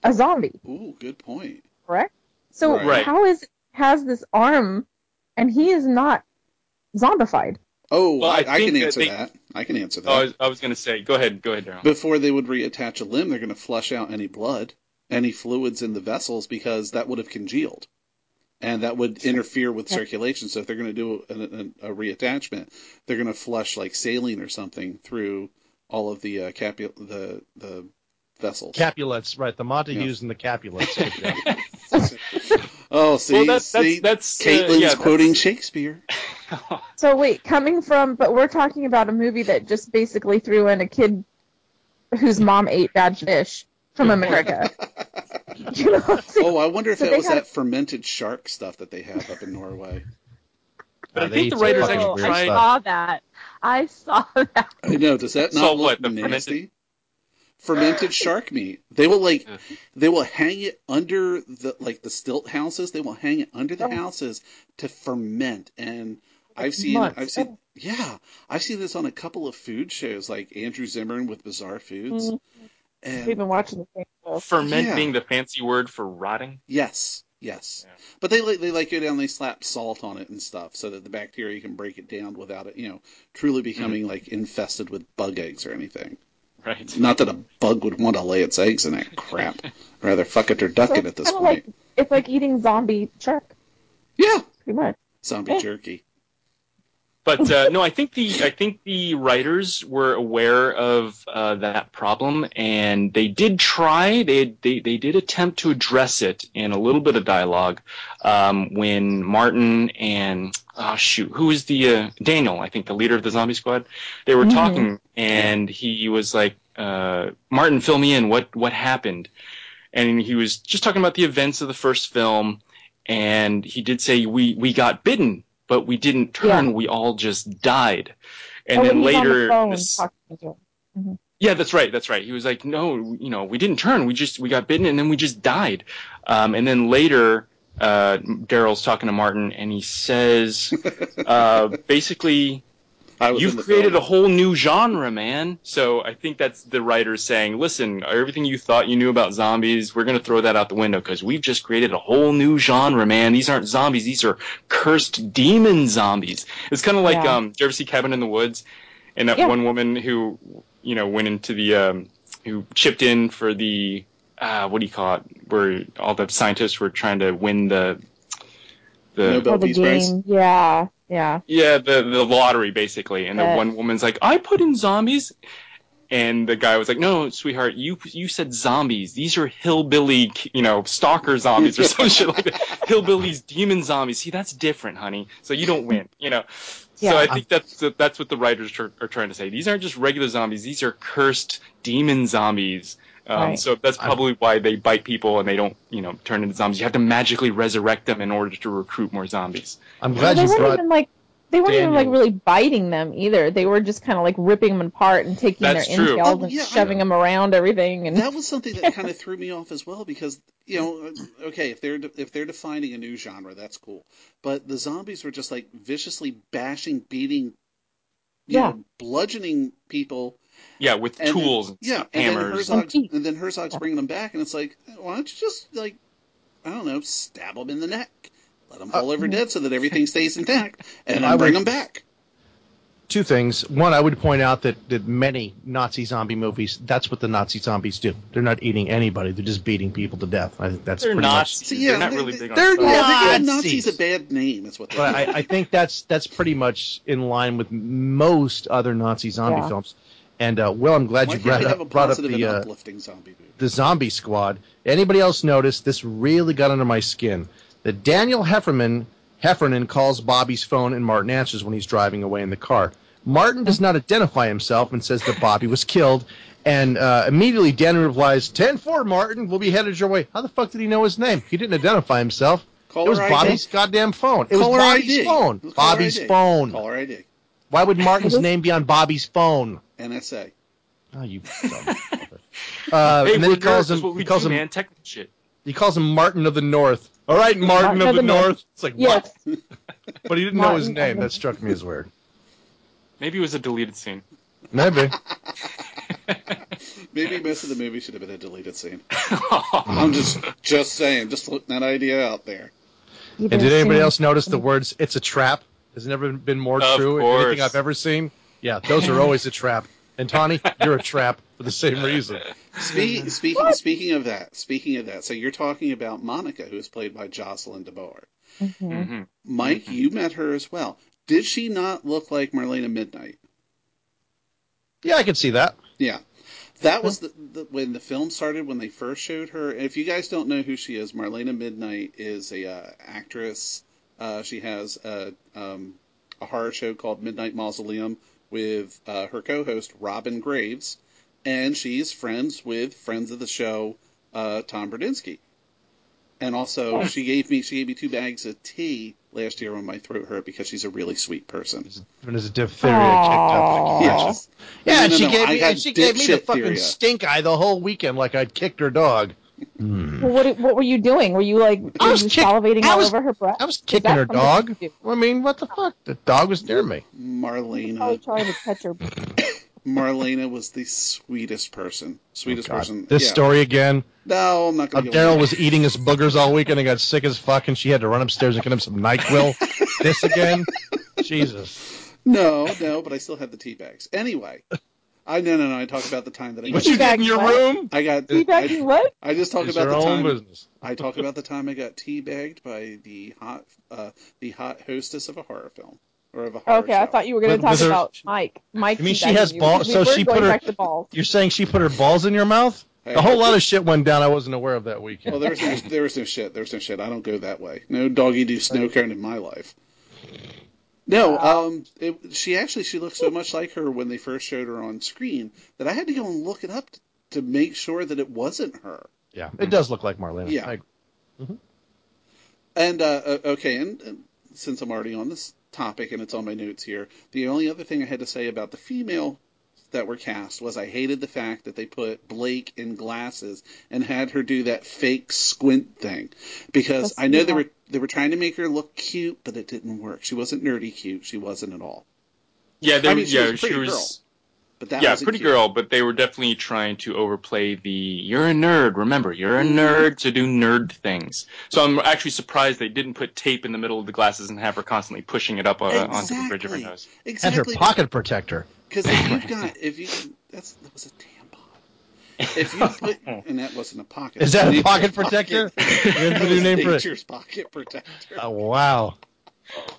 a zombie, Ooh, good point. correct? So Right. Right. how is has this arm, and he is not zombified? Oh, Well, I, I I can think that answer they- that. I can answer that. Oh, I was, I was going to say, go ahead, go ahead, Daryl. Before they would reattach a limb, they're going to flush out any blood, any fluids in the vessels because that would have congealed. And that would interfere with Okay. circulation. So if they're going to do a, a, a reattachment, they're going to flush like saline or something through all of the uh, capu- the the vessels. Capulets, right. The Montagues and the Capulets. (laughs) Oh, see, Well, that's- see, that's- that's, uh, Caitlin's yeah, quoting that's- Shakespeare. (laughs) So wait, coming from, but we're talking about a movie that just basically threw in a kid whose mom ate bad fish from America. (laughs) (laughs) you know what I'm saying? Oh, I wonder if So that was had- that fermented shark stuff that they have up in Norway. (laughs) But I Uh, they think the writers fucking actually weird tried. stuff. saw that. I saw (laughs) that. I know. Does that So not what, look the fermented- nasty? fermented shark meat. They will like they will hang it under the like the stilt houses. They will hang it under the houses to ferment. And I've seen Months. I've seen yeah I've seen this on a couple of food shows like Andrew Zimmern with Bizarre Foods. Mhm. And We've been watching the same show. Ferment Yeah. being the fancy word for rotting. Yes, yes. But they like they like go down, and they slap salt on it and stuff, so that the bacteria can break it down without it, you know, truly mm-hmm. becoming like infested with bug eggs or anything. Right. Not that a bug would want to lay its eggs in that crap. (laughs) Rather fuck it or duck it at this point. like it's like eating zombie shark. Yeah, pretty much. Zombie jerky. But uh, no, I think the I think the writers were aware of uh, that problem, and they did try. They, they they did attempt to address it in a little bit of dialogue um, when Martin and oh shoot, who was the uh, Daniel? I think the leader of the zombie squad. They were Mhm. talking, and he was like, uh, "Martin, fill me in. What what happened?" And he was just talking about the events of the first film, and he did say we we got bitten, but we didn't turn. We all just died. And Oh, then when he's on the later, this- talking to her. Mhm. yeah, that's right. That's right. He was like, no, you know, we didn't turn. We just we got bitten, and then we just died. Um, and then later, uh, Daryl's talking to Martin, and he says, (laughs) uh, basically, was you've created film. a whole new genre, man. So I think that's the writers saying, listen, everything you thought you knew about zombies, we're going to throw that out the window because we've just created a whole new genre, man. These aren't zombies; these are cursed demon zombies. It's kind of like, Yeah. um, did you ever see Cabin in the Woods? And that Yeah. one woman who, you know, went into the, um, who chipped in for the, uh, what do you call it? Where all the scientists were trying to win the, the Nobel Peace Prize. game. Yeah, yeah. yeah, the the lottery basically, and That- one woman's like, "I put in zombies," and the guy was like, "No, sweetheart, you you said zombies. These are hillbilly, you know, stalker zombies or some (laughs) shit like that. Hillbillies, demon zombies. See, that's different, honey. So you don't win, you know." Yeah. So I think that's that's what the writers tr- are trying to say. These aren't just regular zombies; these are cursed demon zombies. Um, Right. So that's probably why they bite people and they don't, you know, turn into zombies. You have to magically resurrect them in order to recruit more zombies. I'm Well, glad they you weren't brought. even like they weren't even like really biting them either. They were just kind of like ripping them apart and taking That's their true. entrails Oh, and yeah, shoving them around everything. And That was something that kind of threw me off as well because you know, okay, if they're if they're defining a new genre, that's cool. But the zombies were just like viciously bashing, beating, you Yeah. know, bludgeoning people. Yeah, with And tools, and yeah, stuff, and then. Herzog's, and then Herzog's bringing them back, and it's like, why don't you just like, I don't know, stab them in the neck, let them uh, fall over mm. dead so that everything stays intact, and I then bring would- them back. two things. One, I would point out that, that many Nazi zombie movies, that's what the Nazi zombies do. They're not eating anybody; they're just beating people to death. I think that's They're pretty Nazis. much. See, yeah, They're not they- really they- big on They're zombies. Yeah, they give Nazis. Nazis a bad name. Is what they But do. I, I think that's that's pretty much in line with most other Nazi zombie Yeah. films. And uh, Will, I'm glad Why you brought they have a up, brought up the and uh, uplifting zombie movie? the Zombie Squad. Anybody else notice this really got under my skin? That Daniel Heffernan Heffernan calls Bobby's phone and Martin answers when he's driving away in the car. Martin does not identify himself and says that Bobby was killed. And uh, immediately Daniel replies, 10-4, Martin, we'll be headed your way. How the fuck did he know his name? He didn't identify himself. Caller it was ID. Bobby's goddamn phone. It was Caller Bobby's ID. phone. Caller Bobby's ID. phone. Caller ID. Why would Martin's (laughs) name be on Bobby's phone? NSA. Oh, you (laughs) dumb. Uh, hey, and then he calls him. what He calls do, him. man. Technical shit. He calls him Martin of the North. All right, Martin, of the, North. It's like yes. what? (laughs) But he didn't know his name. That struck me as weird. Maybe it was a deleted scene. Maybe. (laughs) Maybe most of the movie should have been a deleted scene. I'm just just saying, just putting that idea out there. And did anybody else notice the words "It's a trap"? Has never been more Of true in anything I've ever seen. Yeah, those are always a trap. And Tawni, you're a trap for the same reason. Speaking speaking speaking of that, speaking of that, so you're talking about Monica, who is played by Jocelyn DeBoer. Mm-hmm. Mike, you met her as well. Did she not look like Marlena Midnight? Yeah, I can see that. Yeah. That was the, the when the film started when they first showed her. If you guys don't know who she is, Marlena Midnight is a uh, actress. Uh, she has a, um, a horror show called Midnight Mausoleum with uh, her co-host Robin Graves, and she's friends with friends of the show uh, Tom Berdinsky. And also, she gave me she gave me two bags of tea last year when my throat hurt because she's a really sweet person. When there's a diphtheria kicked up. Yes. Yeah, No, and no, she no, gave I me, and she gave me the fucking stink eye the whole weekend, like I'd kicked her dog. Hmm. Well, what what were you doing? Were you like I was you kick- salivating I all was- over her breast? I was kicking her dog. do? I mean, what the fuck? The dog was near me. Marlena. Probably trying to catch her. (coughs) Marlena was the sweetest person. Sweetest Oh, person. This yeah. story again. No, I'm not going to Daryl was eating his boogers all weekend and got sick as fuck, and she had to run upstairs and get him some Nyquil. this again? (laughs) Jesus. No, no, but I still had the tea bags. Anyway, I no, no, no. I talked about the time that I What got you did in your room? I got Teabagging what? I just talked It's about your the own time. business. I talk (laughs) about the time I got teabagged by the hot, uh, the hot hostess of a horror film or of a horror Okay, I thought you were going to talk there- about Mike. Mike. You mean she has balls? We So she going put her. back balls. You're saying she put her balls in your mouth? A whole lot of shit went down I wasn't aware of that weekend. Well, there was no, there was no shit. There was no shit. I don't go that way. No doggy do snow cone in my life. No, um, it, she actually she looked so much like her when they first showed her on screen that I had to go and look it up t- to make sure that it wasn't her. yeah, it does look like Marlena. Yeah. I- And uh, uh, okay, and, and since I'm already on this topic and it's on my notes here, the only other thing I had to say about the female that were cast was I hated the fact that they put Blake in glasses and had her do that fake squint thing because That's- I know they were they were trying to make her look cute, but it didn't work. She wasn't nerdy cute. She wasn't at all. Yeah, they, I mean, she yeah, was a pretty she was. girl, but that yeah, wasn't pretty cute. girl, but they were definitely trying to overplay the "you're a nerd." Remember, you're a Mm-hmm. nerd to do nerd things. So I'm actually surprised they didn't put tape in the middle of the glasses and have her constantly pushing it up uh, onto the bridge of her Exactly. nose. Had her Exactly. pocket protector. Because if you've got (laughs) if you that's that was a tampon. If you put (laughs) and that wasn't a pocket. Is that a pocket protector? (laughs) That There's the new name for it. Nature's pocket protector. Oh, wow.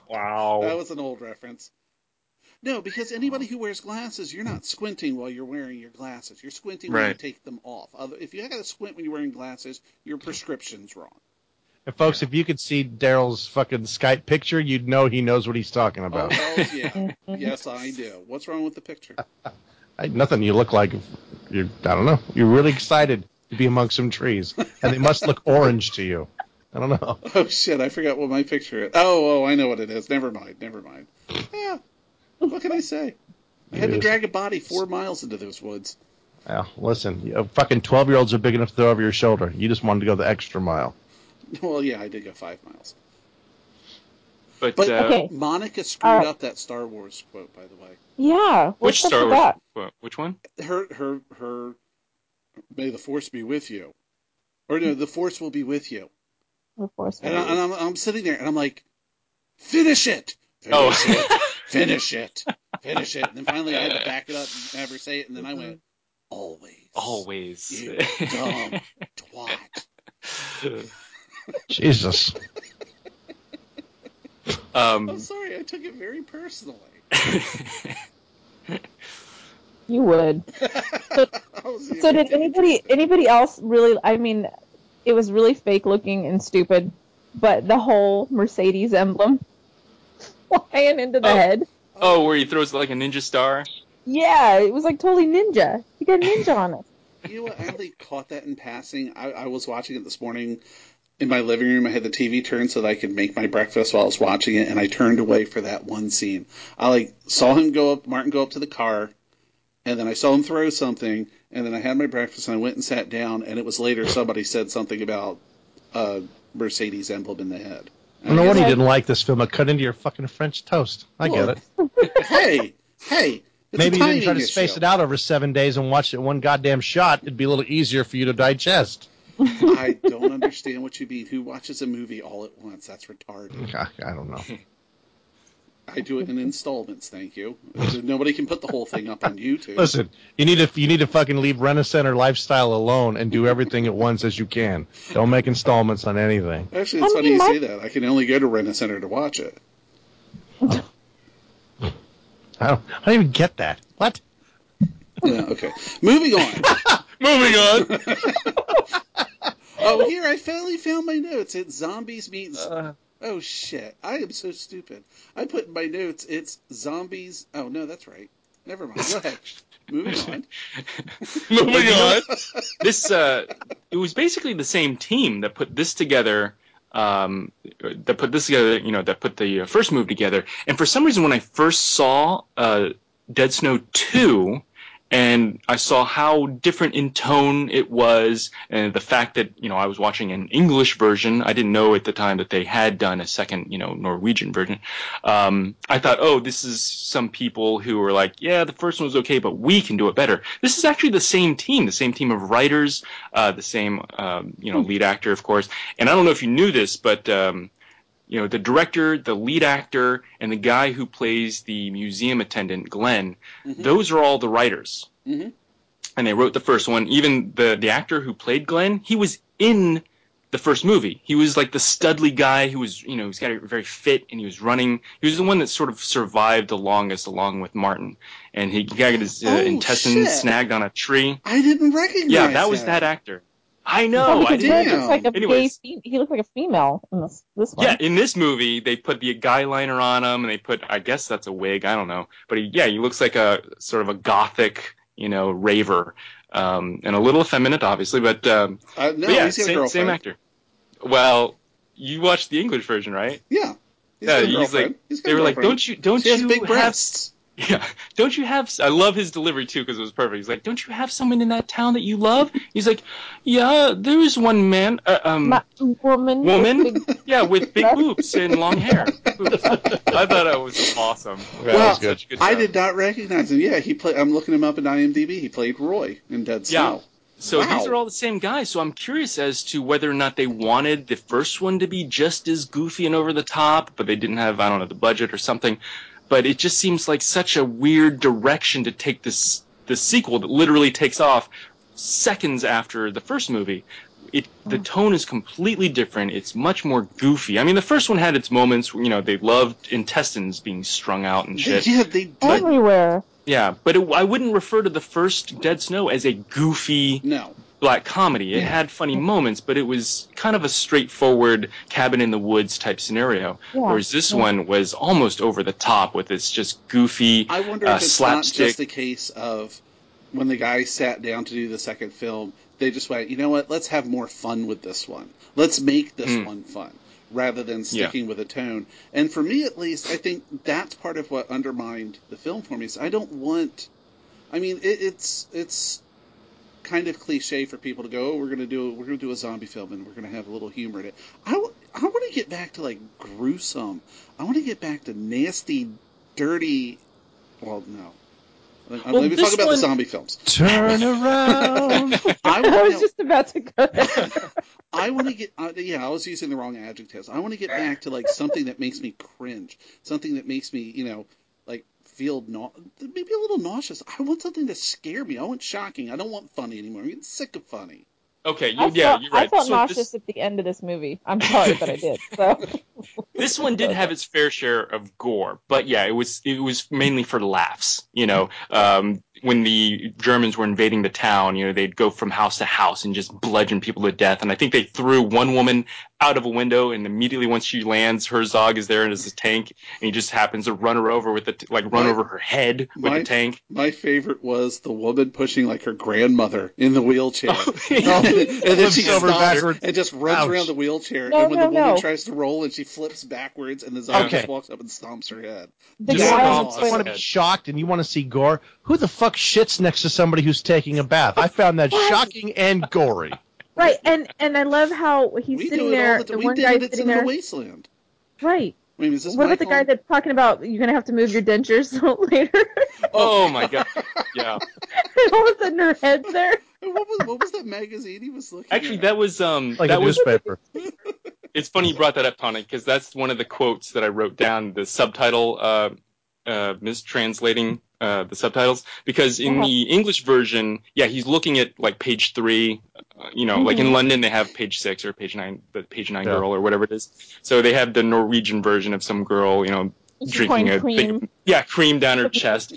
Wow. That was an old reference. No, because anybody who wears glasses, you're not squinting while you're wearing your glasses. You're squinting when you take them off. Other, if you got to squint when you're wearing glasses, your prescription's wrong. And folks, if you could see Daryl's fucking Skype picture, you'd know he knows what he's talking Oh, about. Oh, yeah. (laughs) yes, I do. What's wrong with the picture? (laughs) I, nothing. You look like you're. I don't know. You're really excited to be among some trees, and they must look orange to you. I don't know. (laughs) Oh shit! I forgot what my picture is. Oh, oh, I know what it is. Never mind. Never mind. Yeah. What can I say? I had to drag a body four miles into those woods. Well, listen, you know, fucking twelve year olds are big enough to throw over your shoulder. You just wanted to go the extra mile. (laughs) Well, yeah, I did go five miles. But, But uh, Okay. Monica screwed Alright. up that Star Wars quote, by the way. Yeah. which Star Wars? that? what- Which one? Her, her, her. May the force be with you, or no, the force will be with you. Of course. And, I, and I'm, I'm sitting there, and I'm like, finish it, finish Oh. it, (laughs) finish it, finish it. And then finally, I had to back it up and have her say it, and then I went, always, Always. you dumb (laughs) twat. Jesus. I'm um, sorry, I took it very personally. (laughs) You would. (laughs) I So did anybody anybody else really? I mean, it was really fake looking and stupid, but the whole Mercedes emblem (laughs) flying into the Oh. head. oh, where he throws like a ninja star. Yeah, it was like totally ninja. You got ninja on it. You know what? I only caught that in passing. I, I was watching it this morning in my living room. I had the TV turned so that I could make my breakfast while I was watching it, and I turned away for that one scene. I like saw him go up, Martin go up to the car, and then I saw him throw something, and then I had my breakfast and I went and sat down, and it was later somebody said something about uh, Mercedes emblem in the head. I know what he didn't like this film. It cut into your fucking French toast. I get it. hey, hey. Maybe you didn't try to space it out over seven days and watch it one goddamn shot. It'd be a little easier for you to digest. (laughs) I don't understand what you mean. Who watches a movie all at once? That's retarded. (laughs) I, I don't know. (laughs) I do it in installments, thank you. Nobody can put the whole thing up on YouTube. Listen, you need to you need to fucking leave Rent-A-Center lifestyle alone and do everything at once as you can. Don't make installments on anything. Actually, it's I funny mean, you my- say that. I can only go to Rent a Center to watch it. I don't, I don't even get that. What? Yeah, okay. Moving on. Moving on. Oh, here I finally found my notes. It's zombies meets. Uh. oh shit! I am so stupid. I put in my notes. It's zombies. Oh no, that's right. Never mind. Go ahead. (laughs) Moving on. (laughs) Moving on. (laughs) this uh, it was basically the same team that put this together um, that put this together. You know, that put the uh, first move together. And for some reason, when I first saw uh, Dead Snow two, and I saw how different in tone it was, and the fact that you know I was watching an English version. I didn't know at the time that they had done a second, you know, Norwegian version. Um, I thought, oh, this is some people who were like, yeah, the first one was okay, but we can do it better. This is actually the same team, the same team of writers, uh, the same, um, you know, lead actor, of course. And I don't know if you knew this, but um, you know, the director, the lead actor, and the guy who plays the museum attendant, Glenn, those are all the writers. Mhm. And they wrote the first one. Even the, the actor who played Glenn, he was in the first movie. He was like the studly guy who was, you know, he's got a very fit and he was running. He was the one that sort of survived the longest along with Martin. And he got his uh, Oh, intestines shit. snagged on a tree. I didn't recognize. Yeah, that was that actor. I know. I because he didn't. looks like a Anyways. fe- he looked like a female in this this one. Yeah, in this movie, they put the guy liner on him, and they put, I guess that's a wig, I don't know. But he, yeah, he looks like a sort of a gothic, you know, raver. Um, and a little effeminate, obviously, but, um, Uh, no, but yeah, he's a same, same actor. Well, you watched the English version, right? Yeah. He's yeah, he's like, He's they were like, don't you, don't She has you big have, breasts. Yeah, don't you have, I love his delivery too, because it was perfect. He's like, don't you have someone in that town that you love? He's like, yeah, there is one man, uh, um, Ma- woman. woman, yeah, with big (laughs) boobs and long hair. I thought it was awesome. well, Such a good I did not recognize him. Yeah, he played. I'm looking him up in IMDb. He played Roy in Dead Yeah. Snow. So Wow. these are all the same guys. So I'm curious as to whether or not they wanted the first one to be just as goofy and over the top, but they didn't have I don't know the budget or something. But it just seems like such a weird direction to take this the sequel that literally takes off seconds after the first movie. It the tone is completely different. It's much more goofy. I mean, the first one had its moments. You know, they loved intestines being strung out and shit. Yeah, they But- Everywhere. yeah, but it, I wouldn't refer to the first Dead Snow as a goofy no. Black comedy. It had funny moments, but it was kind of a straightforward cabin in the woods type scenario. Yeah, Whereas this yeah. one was almost over the top with its just goofy I wonder uh, if it's slapstick. not just a case of when the guys sat down to do the second film, they just went, you know what? Let's have more fun with this one. Let's make this Mm. one fun rather than Yeah. sticking with a tone. And for me, at least, I think that's part of what undermined the film for me. Is I don't want. I mean, it, it's it's kind of cliche for people to go, oh, we're gonna do we're gonna do a zombie film and we're gonna have a little humor in it. I, w- I want to get back to like gruesome. I want to get back to nasty, dirty. Well, no. I'm Well, let me this talk about one- the zombie films. Turn around. I, (laughs) I wanna- was just about to go. (laughs) I want to get. Uh, yeah, I was using the wrong adjectives. I want to get back to like something that makes me cringe, something that makes me, you know, like feel nau- maybe a little nauseous. I want something to scare me. I want shocking. I don't want funny anymore. I'm getting sick of funny. Okay, you, I yeah, felt, you're right. I felt So nauseous this, at the end of this movie. I'm sorry, but I did. So (laughs) this one did have its fair share of gore, but yeah, it was it was mainly for laughs. You know, um, when the Germans were invading the town, you know, they'd go from house to house and just bludgeon people to death. And I think they threw one woman out of a window, and immediately once she lands, Herzog is there as a tank, and he just happens to run her over with the t- like run My- over her head with my, the tank. My favorite was the woman pushing like her grandmother in the wheelchair, (laughs) oh, yeah. (laughs) and, then she over backwards. and just runs Ouch. around the wheelchair. No, and when no, the woman no. tries to roll, and she flips backwards, and the zombie Okay. just walks up and stomps her head. the You Just guy want, on awesome. want to be shocked and you want to see gore? Who the fuck shits next to somebody who's taking a bath? I found that shocking and gory. Right, and and I love how he's we sitting there. all the The, time. one we did guy's. It's sitting in there. the wasteland. Right. I mean, is this What my about the guy that's talking about you're gonna have to move your dentures (laughs) later? Oh my god, yeah. All of a sudden her head's there. What was what was that magazine he was looking Actually, at? that was um Like that a was newspaper. it's funny you brought that up, Tawni, because that's one of the quotes that I wrote down. The subtitle, uh, uh, mistranslating uh, the subtitles, because in Uh-huh. the English version, yeah, he's looking at like page three. Uh, you know, like in Mhm. London, they have page six or page nine, the page nine Yeah. girl or whatever it is. So they have the Norwegian version of some girl, you know, She's drinking a cream. big, yeah, cream down her (laughs) chest.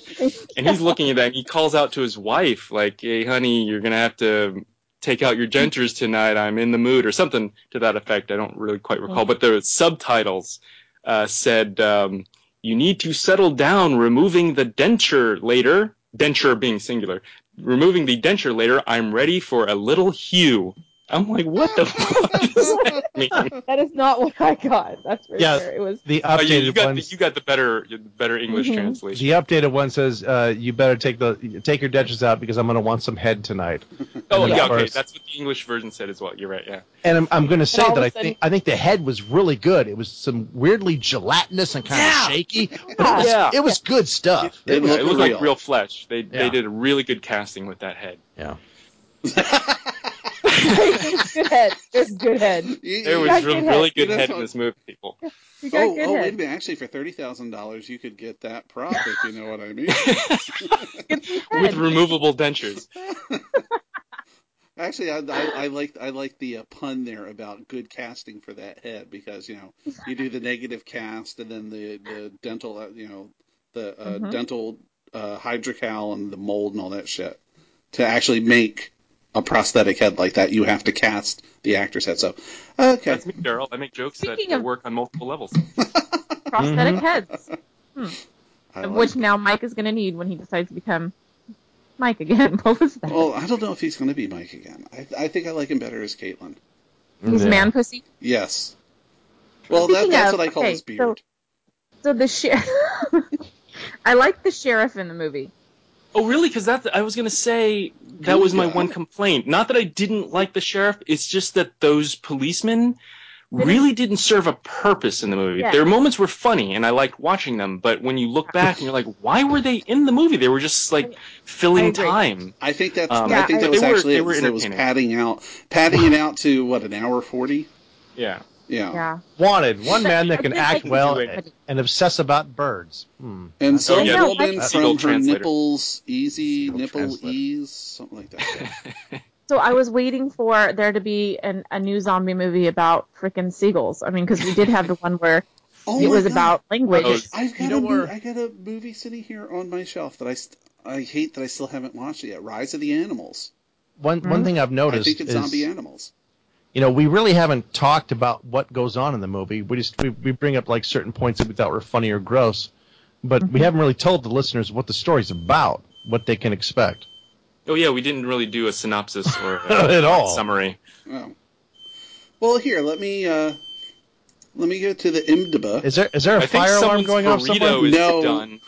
And he's looking at that and he calls out to his wife, like, hey, honey, you're going to have to take out your dentures tonight. I'm in the mood, or something to that effect. I don't really quite recall. But the subtitles uh, said, um, you need to settle down removing the denture later. Denture being singular. Removing the denture later, I'm ready for a little hue. I'm like, what the (laughs) fuck does that mean? That is not what I got. That's for Yeah, sure. It was the Oh, you, you updated got one. the, you got the better the better English Mhm. translation. The updated one says, uh, "You better take the take your dentures out because I'm going to want some head tonight." Oh yeah, okay, course- that's what the English version said as well. You're right. Yeah. And I'm, I'm going to say all of that a I sudden- think I think the head was really good. It was some weirdly gelatinous and kind Yeah. of shaky, (laughs) but it was Yeah. it was good stuff. It Yeah, looked it looked real. like real flesh. They Yeah. they did a really good casting with that head. Yeah. (laughs) good head. There's good head. (laughs) You- There was got good really head. good head in what- this movie, people. (laughs) You got Oh, good oh, wait a head. minute. Actually, for thirty thousand dollars, you could get that prop if you know what I mean. (laughs) With removable dentures. Actually, I, I, I like I like the uh, pun there about good casting for that head because you know you do the negative cast and then the the dental uh, you know the uh, Mhm. dental uh, hydrocal and the mold and all that shit to actually make a prosthetic head like that. You have to cast the actor's head. So okay, That's me, Daryl. I make jokes that, Speaking that of- work on multiple levels. (laughs) Prosthetic mm-hmm. heads. Hmm. I Of like which now Mike is going to need when he decides to become Mike again. (laughs) What was that? Well, I don't know if he's going to be Mike again. I, I think I like him better as Caitlin. He's Yeah. man pussy. Yes. Well, that, that's of- what I call okay, his beard. So the sheriff. (laughs) I like the sheriff in the movie. Oh, really? Because that I was gonna say that was my one complaint. Not that I didn't like the sheriff. It's just that those policemen really didn't serve a purpose in the movie. Yeah. Their moments were funny, and I liked watching them. But when you look back and you're like, why were they in the movie? They were just like filling agree. time. I think that's. Um, I think that they was actually they it. were It was padding out, padding it out to what an hour forty. Yeah. Yeah. Yeah. Wanted one man that can act well and, and obsess about birds. Hmm. And That's- so yeah, Golden that's from her Translator. nipples easy, Google nipple Translator. ease, something like that. (laughs) So I was waiting for there to be an, a new zombie movie about freaking seagulls. I mean, because we did have the one where (laughs) Oh it was God. about language. Oh, I've got You know a mo- where- I got a movie sitting here on my shelf that I st- I hate that I still haven't watched it yet. Rise of the Animals. One one thing I've I noticed think it's is zombie animals. You know we really haven't talked about what goes on in the movie. We just we, we bring up like certain points that we thought were funny or gross, but we haven't really told the listeners what the story's about, what they can expect. Oh yeah, we didn't really do a synopsis or (laughs) a At all. summary. Oh. Well, here let me uh, let me go to the IMDb. Is there is there a I think fire alarm going off burrito somewhere? is No. done.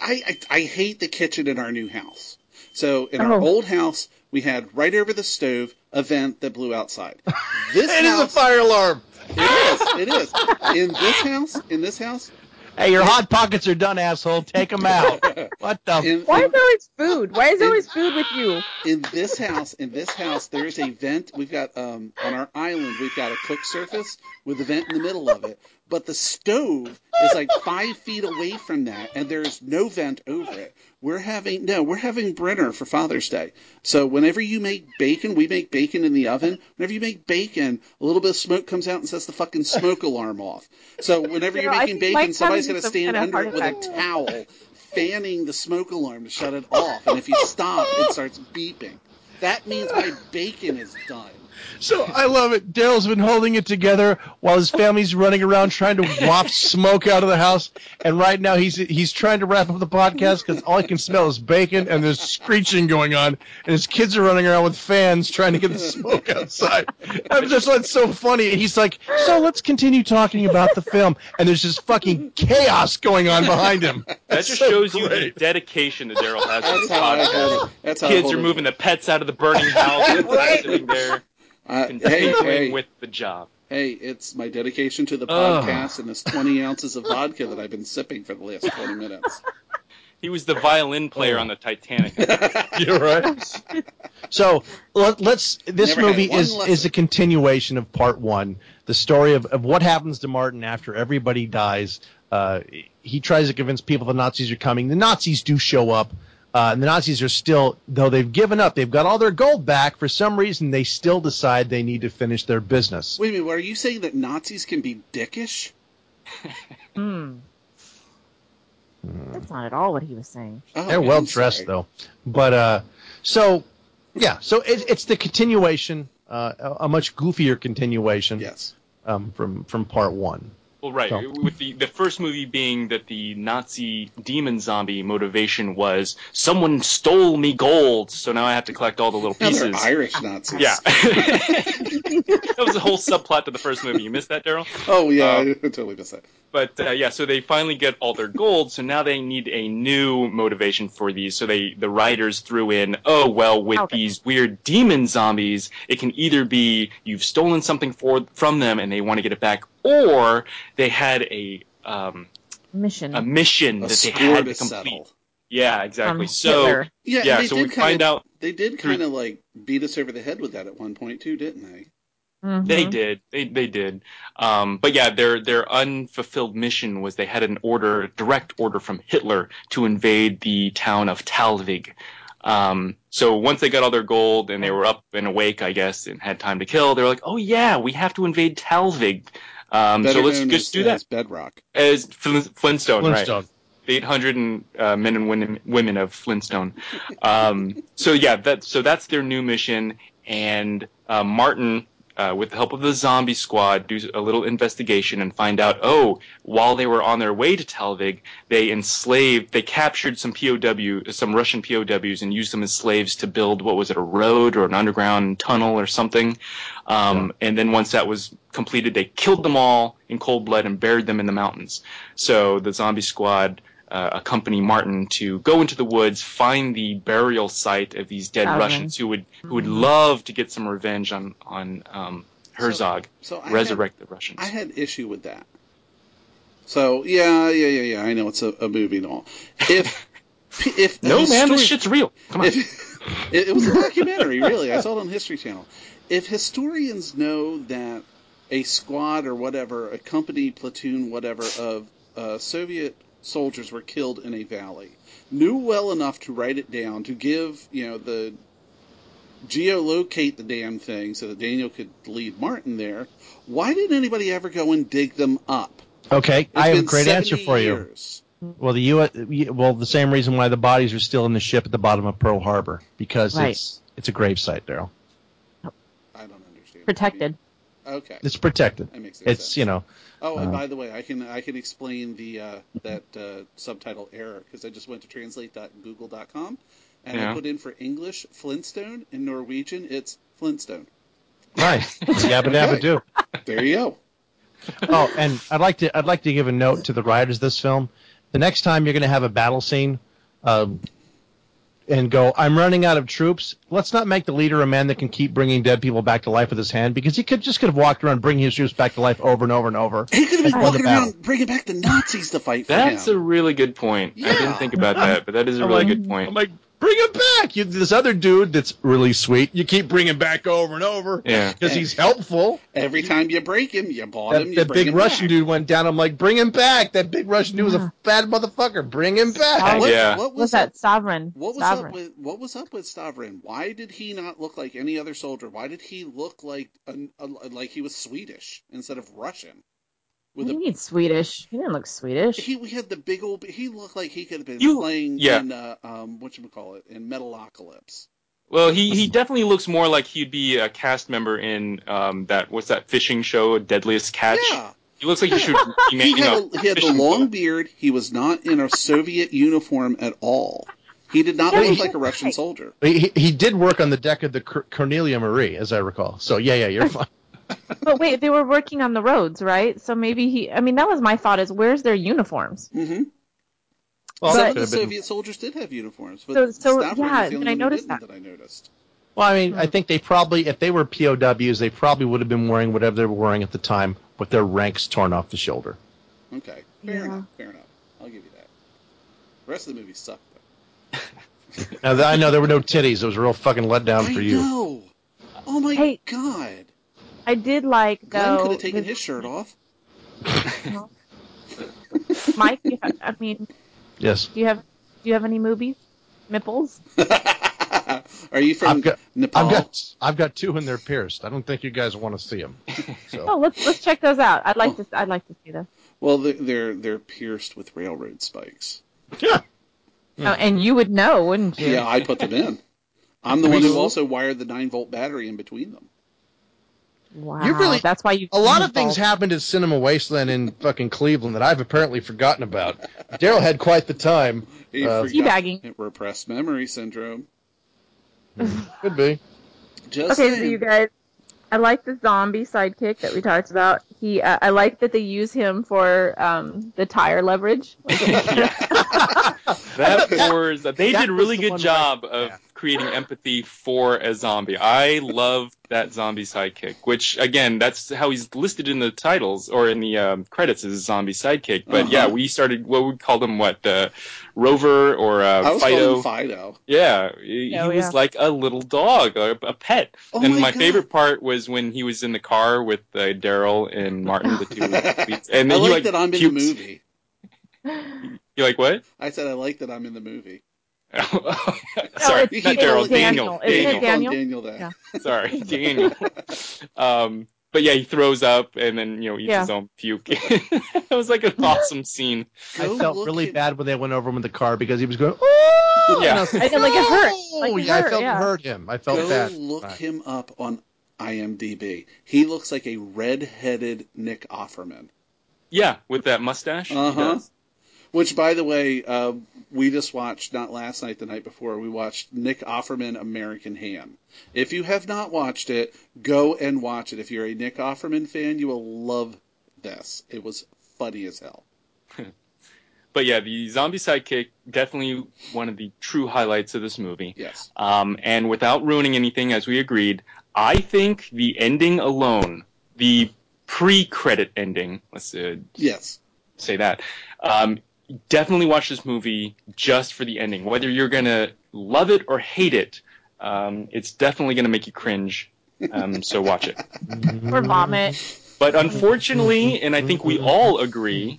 I, I I hate the kitchen in our new house. So in our Oh. old house, we had right over the stove a vent that blew outside. (laughs) This It is a fire alarm. It is. It is. In this house, in this house, Hey, your hot pockets are done, asshole. Take them out. (laughs) What the? in, Why is there always food? Why is there always food with you? in this house, in this house, there's a vent. We've got um, on our island, we've got a cook surface with a vent in the middle of it. But the stove is like five feet away from that, and there's no vent over it. We're having no, we're having Brenner for Father's Day. So whenever you make bacon, we make bacon in the oven. Whenever you make bacon, a little bit of smoke comes out and sets the fucking smoke (laughs) alarm off. So whenever you're Yeah, I making bacon, somebody's going to stand under it with a towel, fanning the smoke alarm to shut it off. And if you stop, it starts beeping. That means my bacon is done. So I love it. Daryl's been holding it together while his family's running around trying to waft smoke out of the house, and right now he's he's trying to wrap up the podcast because all he can smell is bacon and there's screeching going on, and his kids are running around with fans trying to get the smoke outside. I'm just like so funny. And he's like, "So let's continue talking about the film," and there's just fucking chaos going on behind him. That That's just so shows you the dedication that Daryl has to That's this how I podcast. hold it. That's how I Kids hold are it. moving the pets out of the burning house, (laughs) Right. sitting there, Uh, (laughs) hey, hey, with the job. hey, it's my dedication to the Ugh. podcast and this 20 ounces of vodka that I've been sipping for the last 20 minutes. (laughs) He was the violin player Oh. on the Titanic. (laughs) You're right. So let, let's. This Never movie is lesson. is a continuation of part one, the story of, of what happens to Martin after everybody dies. Uh, he tries to convince people the Nazis are coming. The Nazis do show up, uh, and the Nazis are still, though they've given up, they've got all their gold back. For some reason, they still decide they need to finish their business. Wait a minute, are you saying that Nazis can be dickish? (laughs) Hmm. That's not at all what he was saying. Oh, They're well dressed though, but uh, so yeah, so it, it's the continuation, uh, a, a much goofier continuation. Yes. um, from from part one. Well, right. So- With the the first movie being that the Nazi demon zombie motivation was someone stole me gold, so now I have to collect all the little pieces. they're Irish Nazis. Yeah. (laughs) (laughs) that was a whole subplot to the first movie. You missed that, Daryl? Oh yeah, Um, I totally missed that. But uh, yeah, so they finally get all their gold, so now they need a new motivation for these. So they the writers threw in, oh well, with these weird demon zombies, it can either be you've stolen something for from them and they want to get it back, or they had a um, Mission. a mission A that they had to to complete. settle. Yeah, exactly. From so Hitler. Yeah, yeah, they so did we kinda, find out they did kind of like beat us over the head with that at one point too, didn't they? Mhm. They did. They they did. Um, but yeah, their their unfulfilled mission was they had an order, a direct order from Hitler to invade the town of Talvik. Um, so once they got all their gold and they were up and awake, I guess, and had time to kill, they were like, "Oh yeah, we have to invade Talvik." Um, so let's just as, do that as Bedrock. as Flin- Flintstone, Flintstone. right? The 800 and, uh, men and women, women of Flintstone. Um, so yeah, that so that's their new mission, and uh, Martin, uh, with the help of the zombie squad, do a little investigation and find out. Oh, while they were on their way to Talvik, they enslaved, they captured some POW, some Russian POWs, and used them as slaves to build what was it, a road or an underground tunnel or something. Um, And then once that was completed, they killed them all in cold blood and buried them in the mountains. So the zombie squad uh, accompany Martin to go into the woods, find the burial site of these dead Thousand. Russians who would who would love to get some revenge on on um, Herzog, So I resurrect had, the Russians. I had issue with that. So yeah, yeah, yeah, yeah. I know it's a, a movie and all. If (laughs) if the no man, this shit's real. Come on. If, (laughs) it, it was a documentary, really. I saw it on History Channel. If historians know that a squad or whatever, a company, platoon, whatever, of uh, Soviet soldiers were killed in a valley, knew well enough to write it down, to give, you know, the geolocate the damn thing so that Daniel could lead Martin there, why didn't anybody ever go and dig them up? Okay, It's I have a great answer for you. years. Well, the U. Well, the same reason why the bodies are still in the ship at the bottom of Pearl Harbor because Right. it's it's a gravesite, Daryl. I don't understand. Protected. Okay. It's protected. That makes It's sense. you know. Oh, and uh, by the way, I can I can explain the uh, that uh, subtitle error because I just went to translate.google.com and I put in for English Flintstone in Norwegian it's Flintstone. Nice. (laughs) Yabba dabba do. There you go. Oh, and I'd like to I'd like to give a note to the writers of this film. The next time you're going to have a battle scene, um, and go, I'm running out of troops. Let's not make the leader a man that can keep bringing dead people back to life with his hand, because he could just could have walked around bringing his troops back to life over and over and over. He could have been walking battle. around bringing back the Nazis to fight for That's him. a really good point. I didn't think about that, but that is a I'm really like- good point. I'm like, bring him back. You, this other dude that's really sweet, you keep bringing back over and over Yeah. because he's helpful. Every time you break him, you bought That, him. You that bring big him Russian back. dude went down. I'm like, bring him back. That big Russian dude was a bad motherfucker. Bring him back. What, Yeah. what was What's that? Sovereign. What was Sovereign. up with what was up with Stavrin? Why did he not look like any other soldier? Why did he look like a, a, like he was Swedish instead of Russian? With What do a you mean Swedish? He didn't look Swedish. he we had the big old. He looked like he could have been You- playing yeah. in uh, um what you call it in Metalocalypse. Well, he, he definitely looks more like he'd be a cast member in um, that what's that fishing show, Deadliest Catch. Yeah. He looks like he should (laughs) be He making had, a a, he had the long boat. beard. He was not in a Soviet uniform at all. He did not look like a. Russian soldier. He, he- he did work on the deck of the Cornelia Marie, as I recall. So yeah, yeah, you're (laughs) fine. But wait, they were working on the roads, right? So maybe he. I mean, that was my thought: is where's their uniforms? Mm-hmm. Well, Some that of the been- Soviet soldiers did have uniforms, but So- so, Stavrin yeah, was the only I one noticed that. that I noticed. Well, I mean, I think they probably, if they were POWs, they probably would have been wearing whatever they were wearing at the time, with their ranks torn off the shoulder. Okay, fair Yeah. enough. Fair enough. I'll give you that. The rest of the movie sucked. Though. (laughs) Now, I know there were no titties. It was a real fucking letdown I for you. know. Oh my Hey. god. I did like Glenn though. could have taken the- his shirt off. (laughs) Mike, you have, I mean, Yes. do you have do you have any movies? Nipples? (laughs) Are you from I've got, Nepal? I've got, I've got two and they're pierced. I don't think you guys want to see them. So. Oh, let's let's check those out. I'd like oh. to I'd like to see those. Well, they're, they're they're pierced with railroad spikes. Oh, and you would know, wouldn't you? Yeah, I put them in. (laughs) I'm the one who also wired the nine volt battery in between them. Wow. You really That's why you. A lot you of things happened at Cinema Wasteland in fucking Cleveland that I've apparently forgotten about. Daryl had quite the time. He Uh, forgot Repressed memory syndrome. (laughs) could be. Just okay, so you guys, I like the zombie sidekick that we talked about. He, uh, I like that they use him for um, the tire leverage. (laughs) (laughs) That was they That did a really good one job of creating empathy for a zombie. I love that zombie sidekick, which again, that's how he's listed in the titles or in the um, credits as a zombie sidekick. But Uh-huh. yeah, we started what we called him what uh, Rover or uh, I was Fido. Fido. Yeah, he, Oh, he was yeah. like a little dog, a, a pet. Oh and my my, favorite part was when he was in the car with uh, Daryl and Martin, the two leads. (laughs) And I he like, like that I'm in pukes. the movie. You like what? I said I like that I'm in the movie. (laughs) Sorry, You not keep Daryl, calling Daniel. Daniel. Isn't Daniel. Daniel? Daniel that. (laughs) Sorry, (laughs) Daniel. um, but yeah, he throws up and then you know eats Yeah. his own puke. it was like an awesome scene. I Go felt really at- bad when they went over him in the car because he was going, oh! Yeah. And I was I feel like it hurt. Like it yeah, I felt yeah. hurt him. I felt Go bad. look Right. him up on IMDb. He looks like a red-headed Nick Offerman. Yeah, with that mustache. Uh-huh. Which, by the way, uh, we just watched not last night, the night before. We watched Nick Offerman American Ham. If you have not watched it, go and watch it. If you're a Nick Offerman fan, you will love this. It was funny as hell. (laughs) But yeah, the zombie sidekick definitely one of the true highlights of this movie. Yes. Um, and without ruining anything, as we agreed, I think the ending alone, the pre-credit ending, let's uh, Yes. say that, um, definitely watch this movie just for the ending. Whether you're gonna love it or hate it, um, it's definitely gonna make you cringe. Um, so watch it. (laughs) Or vomit. But unfortunately, and I think we all agree,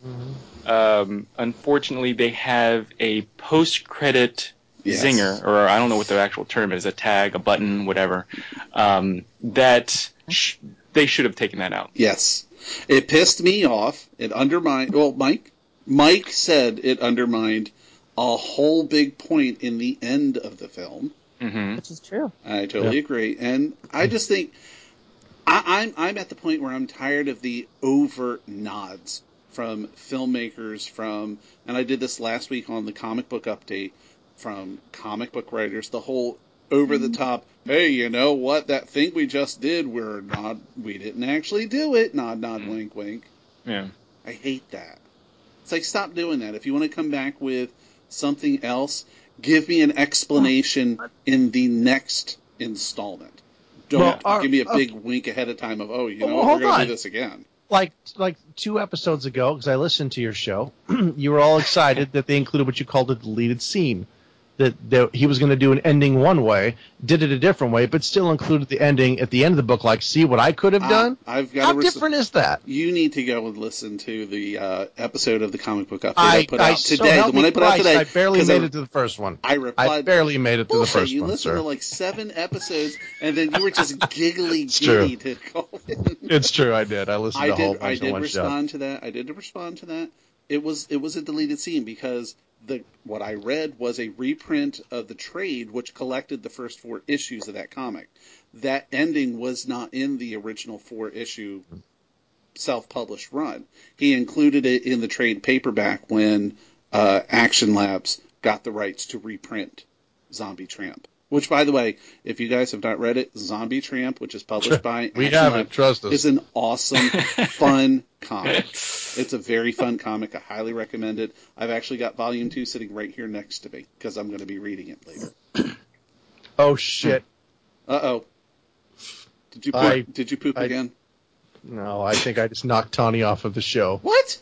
um, unfortunately, they have a post-credit Yes. zinger, or I don't know what the actual term is, a tag, a button, whatever, um, that sh- they should have taken that out. Yes. It pissed me off. It undermined. Well, Mike. Mike said it undermined a whole big point in the end of the film. hmm Which is true. I totally agree, and I just think I, I'm I'm at the point where I'm tired of the overt nods from filmmakers, from and I did this last week on the comic book update from comic book writers. The whole over the top. Hey, you know what? That thing we just did, we're not. We didn't actually do it. Nod, nod, wink, wink. Yeah. I hate that. It's like stop doing that. If you want to come back with something else, give me an explanation in the next installment. Don't Well, our- give me a uh, big wink ahead of time of oh, you know, Well, what, hold we're gonna on. do this again. Like like two episodes ago, because I listened to your show, (clears throat) you were all excited that they included what you called a deleted scene. That, that he was going to do an ending one way, did it a different way, but still included the ending at the end of the book. Like, see what I could have done? I've got How res- different is that? You need to go and listen to the uh, episode of the comic book update I, I, put I out so today. The one I put out today. I barely made it to the first one. I replied. I barely made it to the first you one, You listened sir. to like seven (laughs) episodes, and then you were just giggly giddy to call in. It's true, I did. I listened I to did. I did respond to that. I did respond to that. It was it was a deleted scene because the what I read was a reprint of the trade, which collected the first four issues of that comic. That ending was not in the original four issue self published run. He included it in the trade paperback when uh, Action Labs got the rights to reprint Zombie Tramp. Which, by the way, if you guys have not read it, Zombie Tramp, which is published by We Action haven't, Labs, trust us. is an awesome, fun (laughs) comic. It's a very fun comic. I highly recommend it. I've actually got volume two sitting right here next to me because I'm going to be reading it later. (clears throat) Oh shit! Uh oh. Did you poop, I- did you poop I- again? No, I think I just knocked Tawni off of the show. What?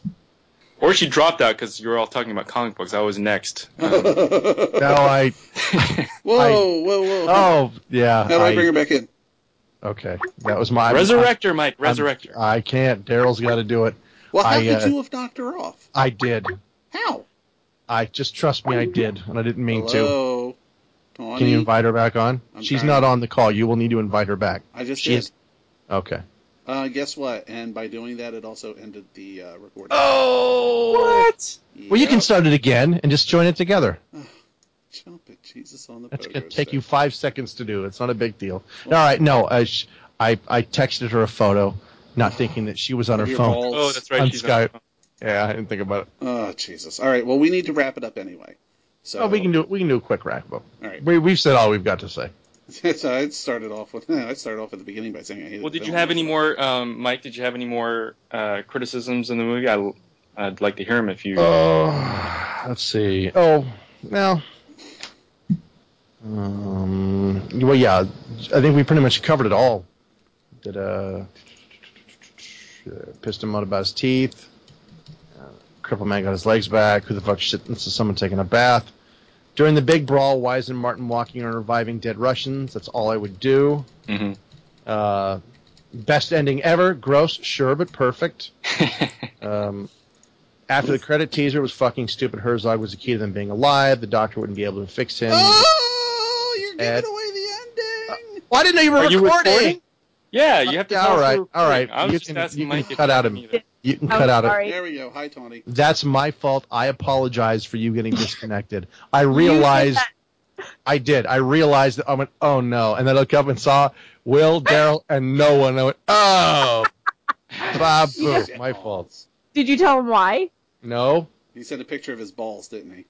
Or she dropped out because you were all talking about comic books. I was next. Um, (laughs) No, I. (laughs) Whoa, I- whoa, whoa! Oh yeah. How do I, bring her back in? Okay, that was my Resurrector, Mike. I'm- Resurrector. I can't. Daryl's got to do it. Well, how I, could uh, you have knocked her off? I did. How? I just trust me. I did, and I didn't mean to. Tawni. Can you invite her back on? I'm She's trying. not on the call. You will need to invite her back. I just She's did. okay. Uh, guess what? And by doing that, it also ended the uh, recording. Oh, what? Well, you can start it again and just join it together. (sighs) Jump it, Jesus on the That's going to take stick. you five seconds to do. It's not a big deal. All right, no. Sh- I I texted her a photo, not thinking that she was on her phone. balls. Oh, that's right, On she's on. Yeah, I didn't think about it. Oh Jesus! All right. Well, we need to wrap it up anyway. So oh, we can do we can do a quick wrap up. All right. We we've said all we've got to say. (laughs) so I started off with (laughs) I started off at the beginning by saying I hated. Well, the did you have any more, um, Mike? Did you have any more uh, criticisms in the movie? I, I'd like to hear them if you. Oh, let's see. Oh, well. Um, well, yeah, I think we pretty much covered it all. Did uh, pissed him out about his teeth. Uh, crippled man got his legs back. Who the fuck sentences someone taking a bath? During the big brawl, Wise and Martin walking and reviving dead Russians. That's all I would do. Mm-hmm. Uh, best ending ever. Gross, sure, but perfect. (laughs) um, after the credit teaser was fucking stupid. Herzog was the key to them being alive. The doctor wouldn't be able to fix him. Oh, you're Ed. giving away the ending. Well, I didn't know you were Are you recording. Recording? Yeah, uh, you have to. Yeah, tell all us right, we're all right. I was You just can- asking you can Mike if cut out had of- any other- You can I'm cut out of sorry. There we go. Hi, Tony. That's my fault. I apologize for you getting disconnected. I realized I did. I realized that I went, oh no, and then I looked up and saw Will, Daryl, and no one. I went, oh, (laughs) Bob, Yeah. my fault. Did you tell him why? No, He sent a picture of his balls, didn't he?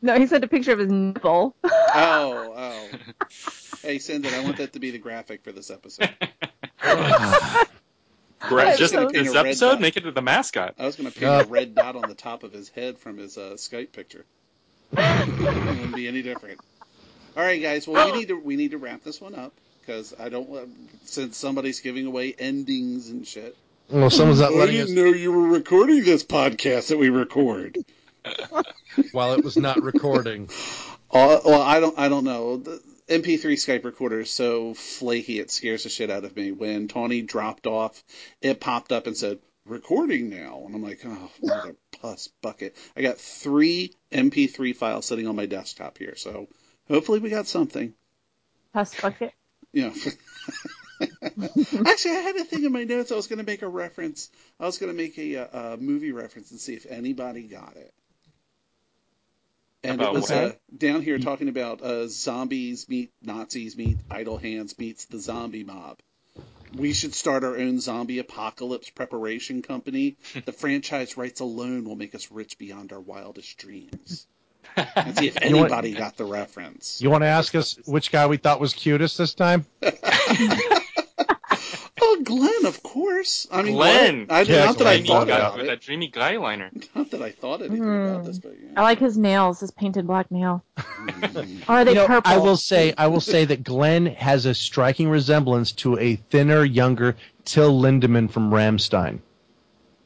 No, he sent a picture of his nipple. Oh, oh. (laughs) Hey, send it. I want that to be the graphic for this episode. (laughs) Gra- I was just gonna this episode, dot. make it the mascot. I was going to paint Uh, a red dot on the top of his head from his uh, Skype picture. (laughs) it wouldn't be any different. All right, guys. Well, we need to we need to wrap this one up because I don't want since somebody's giving away endings and shit. well, someone's not I letting didn't us know you were recording this podcast that we record. while it was not recording. Uh, well, I don't. I don't know. The MP3 Skype recorder is so flaky it scares the shit out of me. When Tawni dropped off, it popped up and said "recording now," and I'm like, "Oh, mother (laughs) pus bucket!" I got three MP3 files sitting on my desktop here, so hopefully we got something. Pus bucket. Yeah. (laughs) Actually, I had a thing in my notes. I was going to make a reference. I was going to make a, uh, a movie reference and see if anybody got it. And About it was uh, down here talking about uh, zombies meet Nazis meet idle hands meets the zombie mob. We should start our own zombie apocalypse preparation company. (laughs) The franchise rights alone will make us rich beyond our wildest dreams. And (laughs) see if You want- anybody got the reference. You want to ask us which guy we thought was cutest this time? (laughs) Oh, Glenn, of course. I mean, Glenn, what? I, Yeah, not that I Glenn, thought yeah. about it. that dreamy guy liner. Not that I thought anything hmm. about this, but yeah. I like his nails, his painted black nail. (laughs) or are they You know, purple? I will say, I will say that Glenn has a striking resemblance to a thinner, younger Till Lindemann from Rammstein.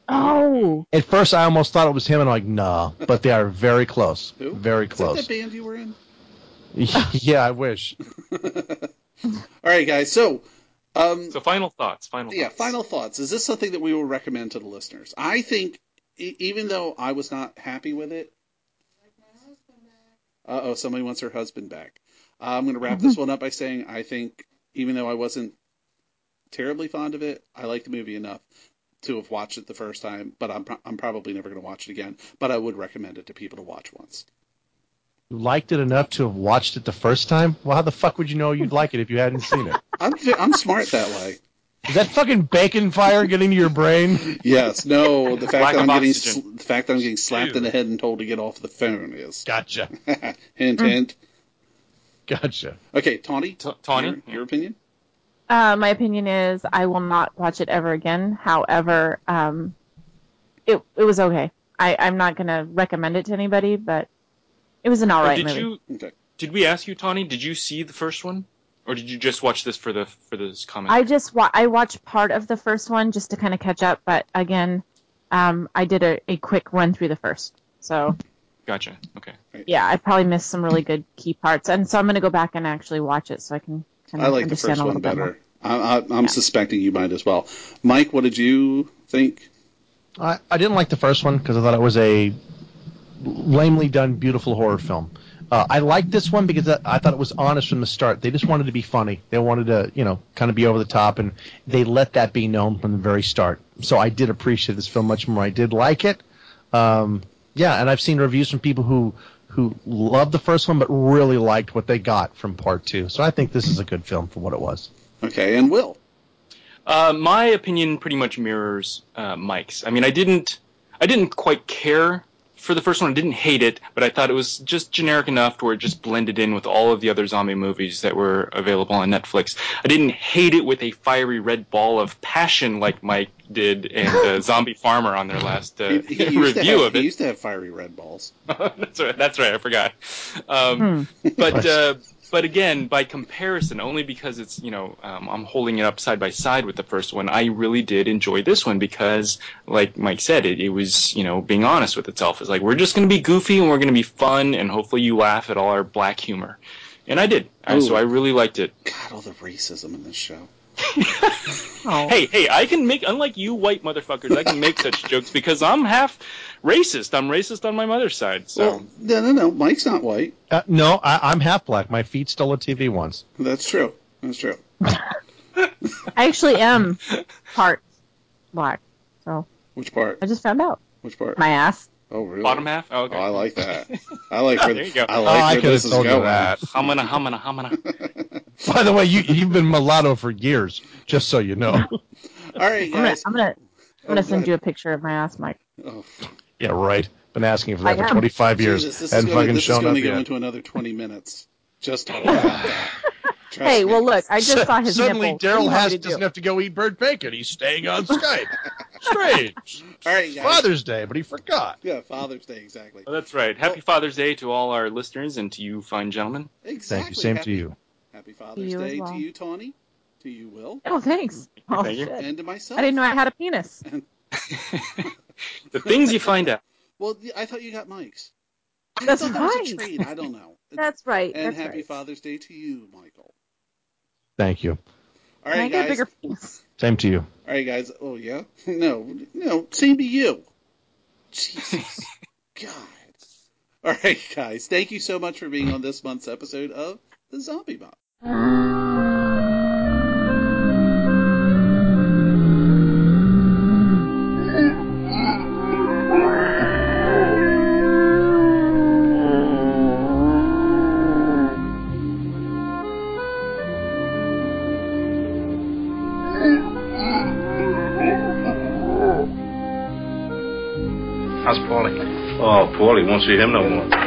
Oh, At first, I almost thought it was him, and I'm like, nah, but they are very close, Who? very Is that close. that band you were in? (laughs) yeah, I wish. (laughs) All right, guys. So, um, So final thoughts. Final. yeah, thoughts. final thoughts. Is this something that we will recommend to the listeners? I think, e- even though I was not happy with it. Uh oh, somebody wants her husband back. Uh, I'm going to wrap this (laughs) one up by saying I think, even though I wasn't terribly fond of it, I like the movie enough to have watched it the first time. But I'm pro- I'm probably never going to watch it again. But I would recommend it to people to watch once. You liked it enough to have watched it the first time? Well, how the fuck would you know you'd like it if you hadn't seen it? (laughs) I'm I'm smart that way. Is that fucking bacon fire getting to your brain? (laughs) Yes, no. The fact Lack that I'm getting sl- the fact that I'm getting slapped in the head and told to get off the phone is Gotcha. (laughs) hint hint. Gotcha. Okay, Tawni. Ta- Tawni? your, your opinion? Uh, my opinion is I will not watch it ever again. However, um, it it was okay. I, I'm not gonna recommend it to anybody, but it was an Oh, alright did movie. you? Okay. Did we ask you, Tawni? Did you see the first one, or did you just watch this for the for this comment? I just wa- I watched part of the first one just to kind of catch up, but again, um, I did a, a quick run through the first. So Gotcha. Okay. yeah, I probably missed some really good key parts, and so I'm gonna go back and actually watch it so I can kind I of like the understand first a little one bit better. I, I, I'm suspecting you might as well. Mike, what did you think? I, I didn't like the first one because I thought it was a lamely done, beautiful horror film. Uh, I liked this one because I, I thought it was honest from the start. They just wanted to be funny. They wanted to, you know, kind of be over the top, and they let that be known from the very start. So I did appreciate this film much more. I did like it. Um, yeah, and I've seen reviews from people who who loved the first one but really liked what they got from part two. So I think this is a good film for what it was. Okay, and Will. Uh, my opinion pretty much mirrors uh, Mike's. I mean, I didn't, I didn't quite care for the first one. I didn't hate it, but I thought it was just generic enough to where it just blended in with all of the other zombie movies that were available on Netflix. I didn't hate it with a fiery red ball of passion like Mike did and uh, (laughs) Zombie Farmer on their last uh, He, he used to review have, of he it. used to have fiery red balls. (laughs) that's right. That's right. I forgot. Um, But uh, but again, by comparison, only because it's you know um, I'm holding it up side by side with the first one, I really did enjoy this one because, like Mike said, it, it was you know being honest with itself. It's like we're just going to be goofy and we're going to be fun and hopefully you laugh at all our black humor, and I did. I, so I really liked it. God, all the racism in this show. (laughs) Hey, hey, I can make, unlike you white motherfuckers, I can make such jokes because I'm half racist. I'm racist on my mother's side. So Well, no, no, no. Mike's not white. Uh, no, I, I'm half black. My feet stole a TV once. That's true. That's true. (laughs) I actually am part black. So Which part? I just found out. Which part? My ass. Oh, really? bottom half. Oh, okay. Oh, I like that. I like (laughs) where, there you go. I like where this is going. (laughs) Humana, humana, humana. By the way, you, you've been mulatto for years, just so you know. All right, I'm gonna. I'm gonna, I'm Oh, gonna go send ahead. you a picture of my ass, Mike. Oh, yeah, right. Been asking for I that for am. 25 years. Jesus, this and is going, fucking this is going to go into another 20 minutes. Just talking about that. Trust hey, me. well, look, I just saw his Suddenly, nipple. What Daryl has doesn't do? have to go eat bird bacon. He's staying on (laughs) Skype. Strange. (laughs) All right, guys. Father's Day, but he forgot. Yeah, Father's Day, exactly. Well, that's right. Happy Father's Day to all our listeners and to you fine gentlemen. Exactly. Thank you. Same happy, to you. Happy Father's you Day well. to you, Tawni. To you, Will. Oh, thanks. Oh Thank you. Oh, and to myself. I didn't know I had a penis. (laughs) The things you find out. (laughs) Well, I thought you got Mike's. I That's thought that was a right. trade. I don't know. (laughs) That's right. And That's happy right. Father's Day to you, Michael. Thank you. All Can I right, get a guys. bigger penis? Same to you. All right, guys. Oh yeah. (laughs) No, no. Same to you. Jesus. God. All right, guys. Thank you so much for being on this month's episode of the Zombie Mob. Paulie won't see him no more.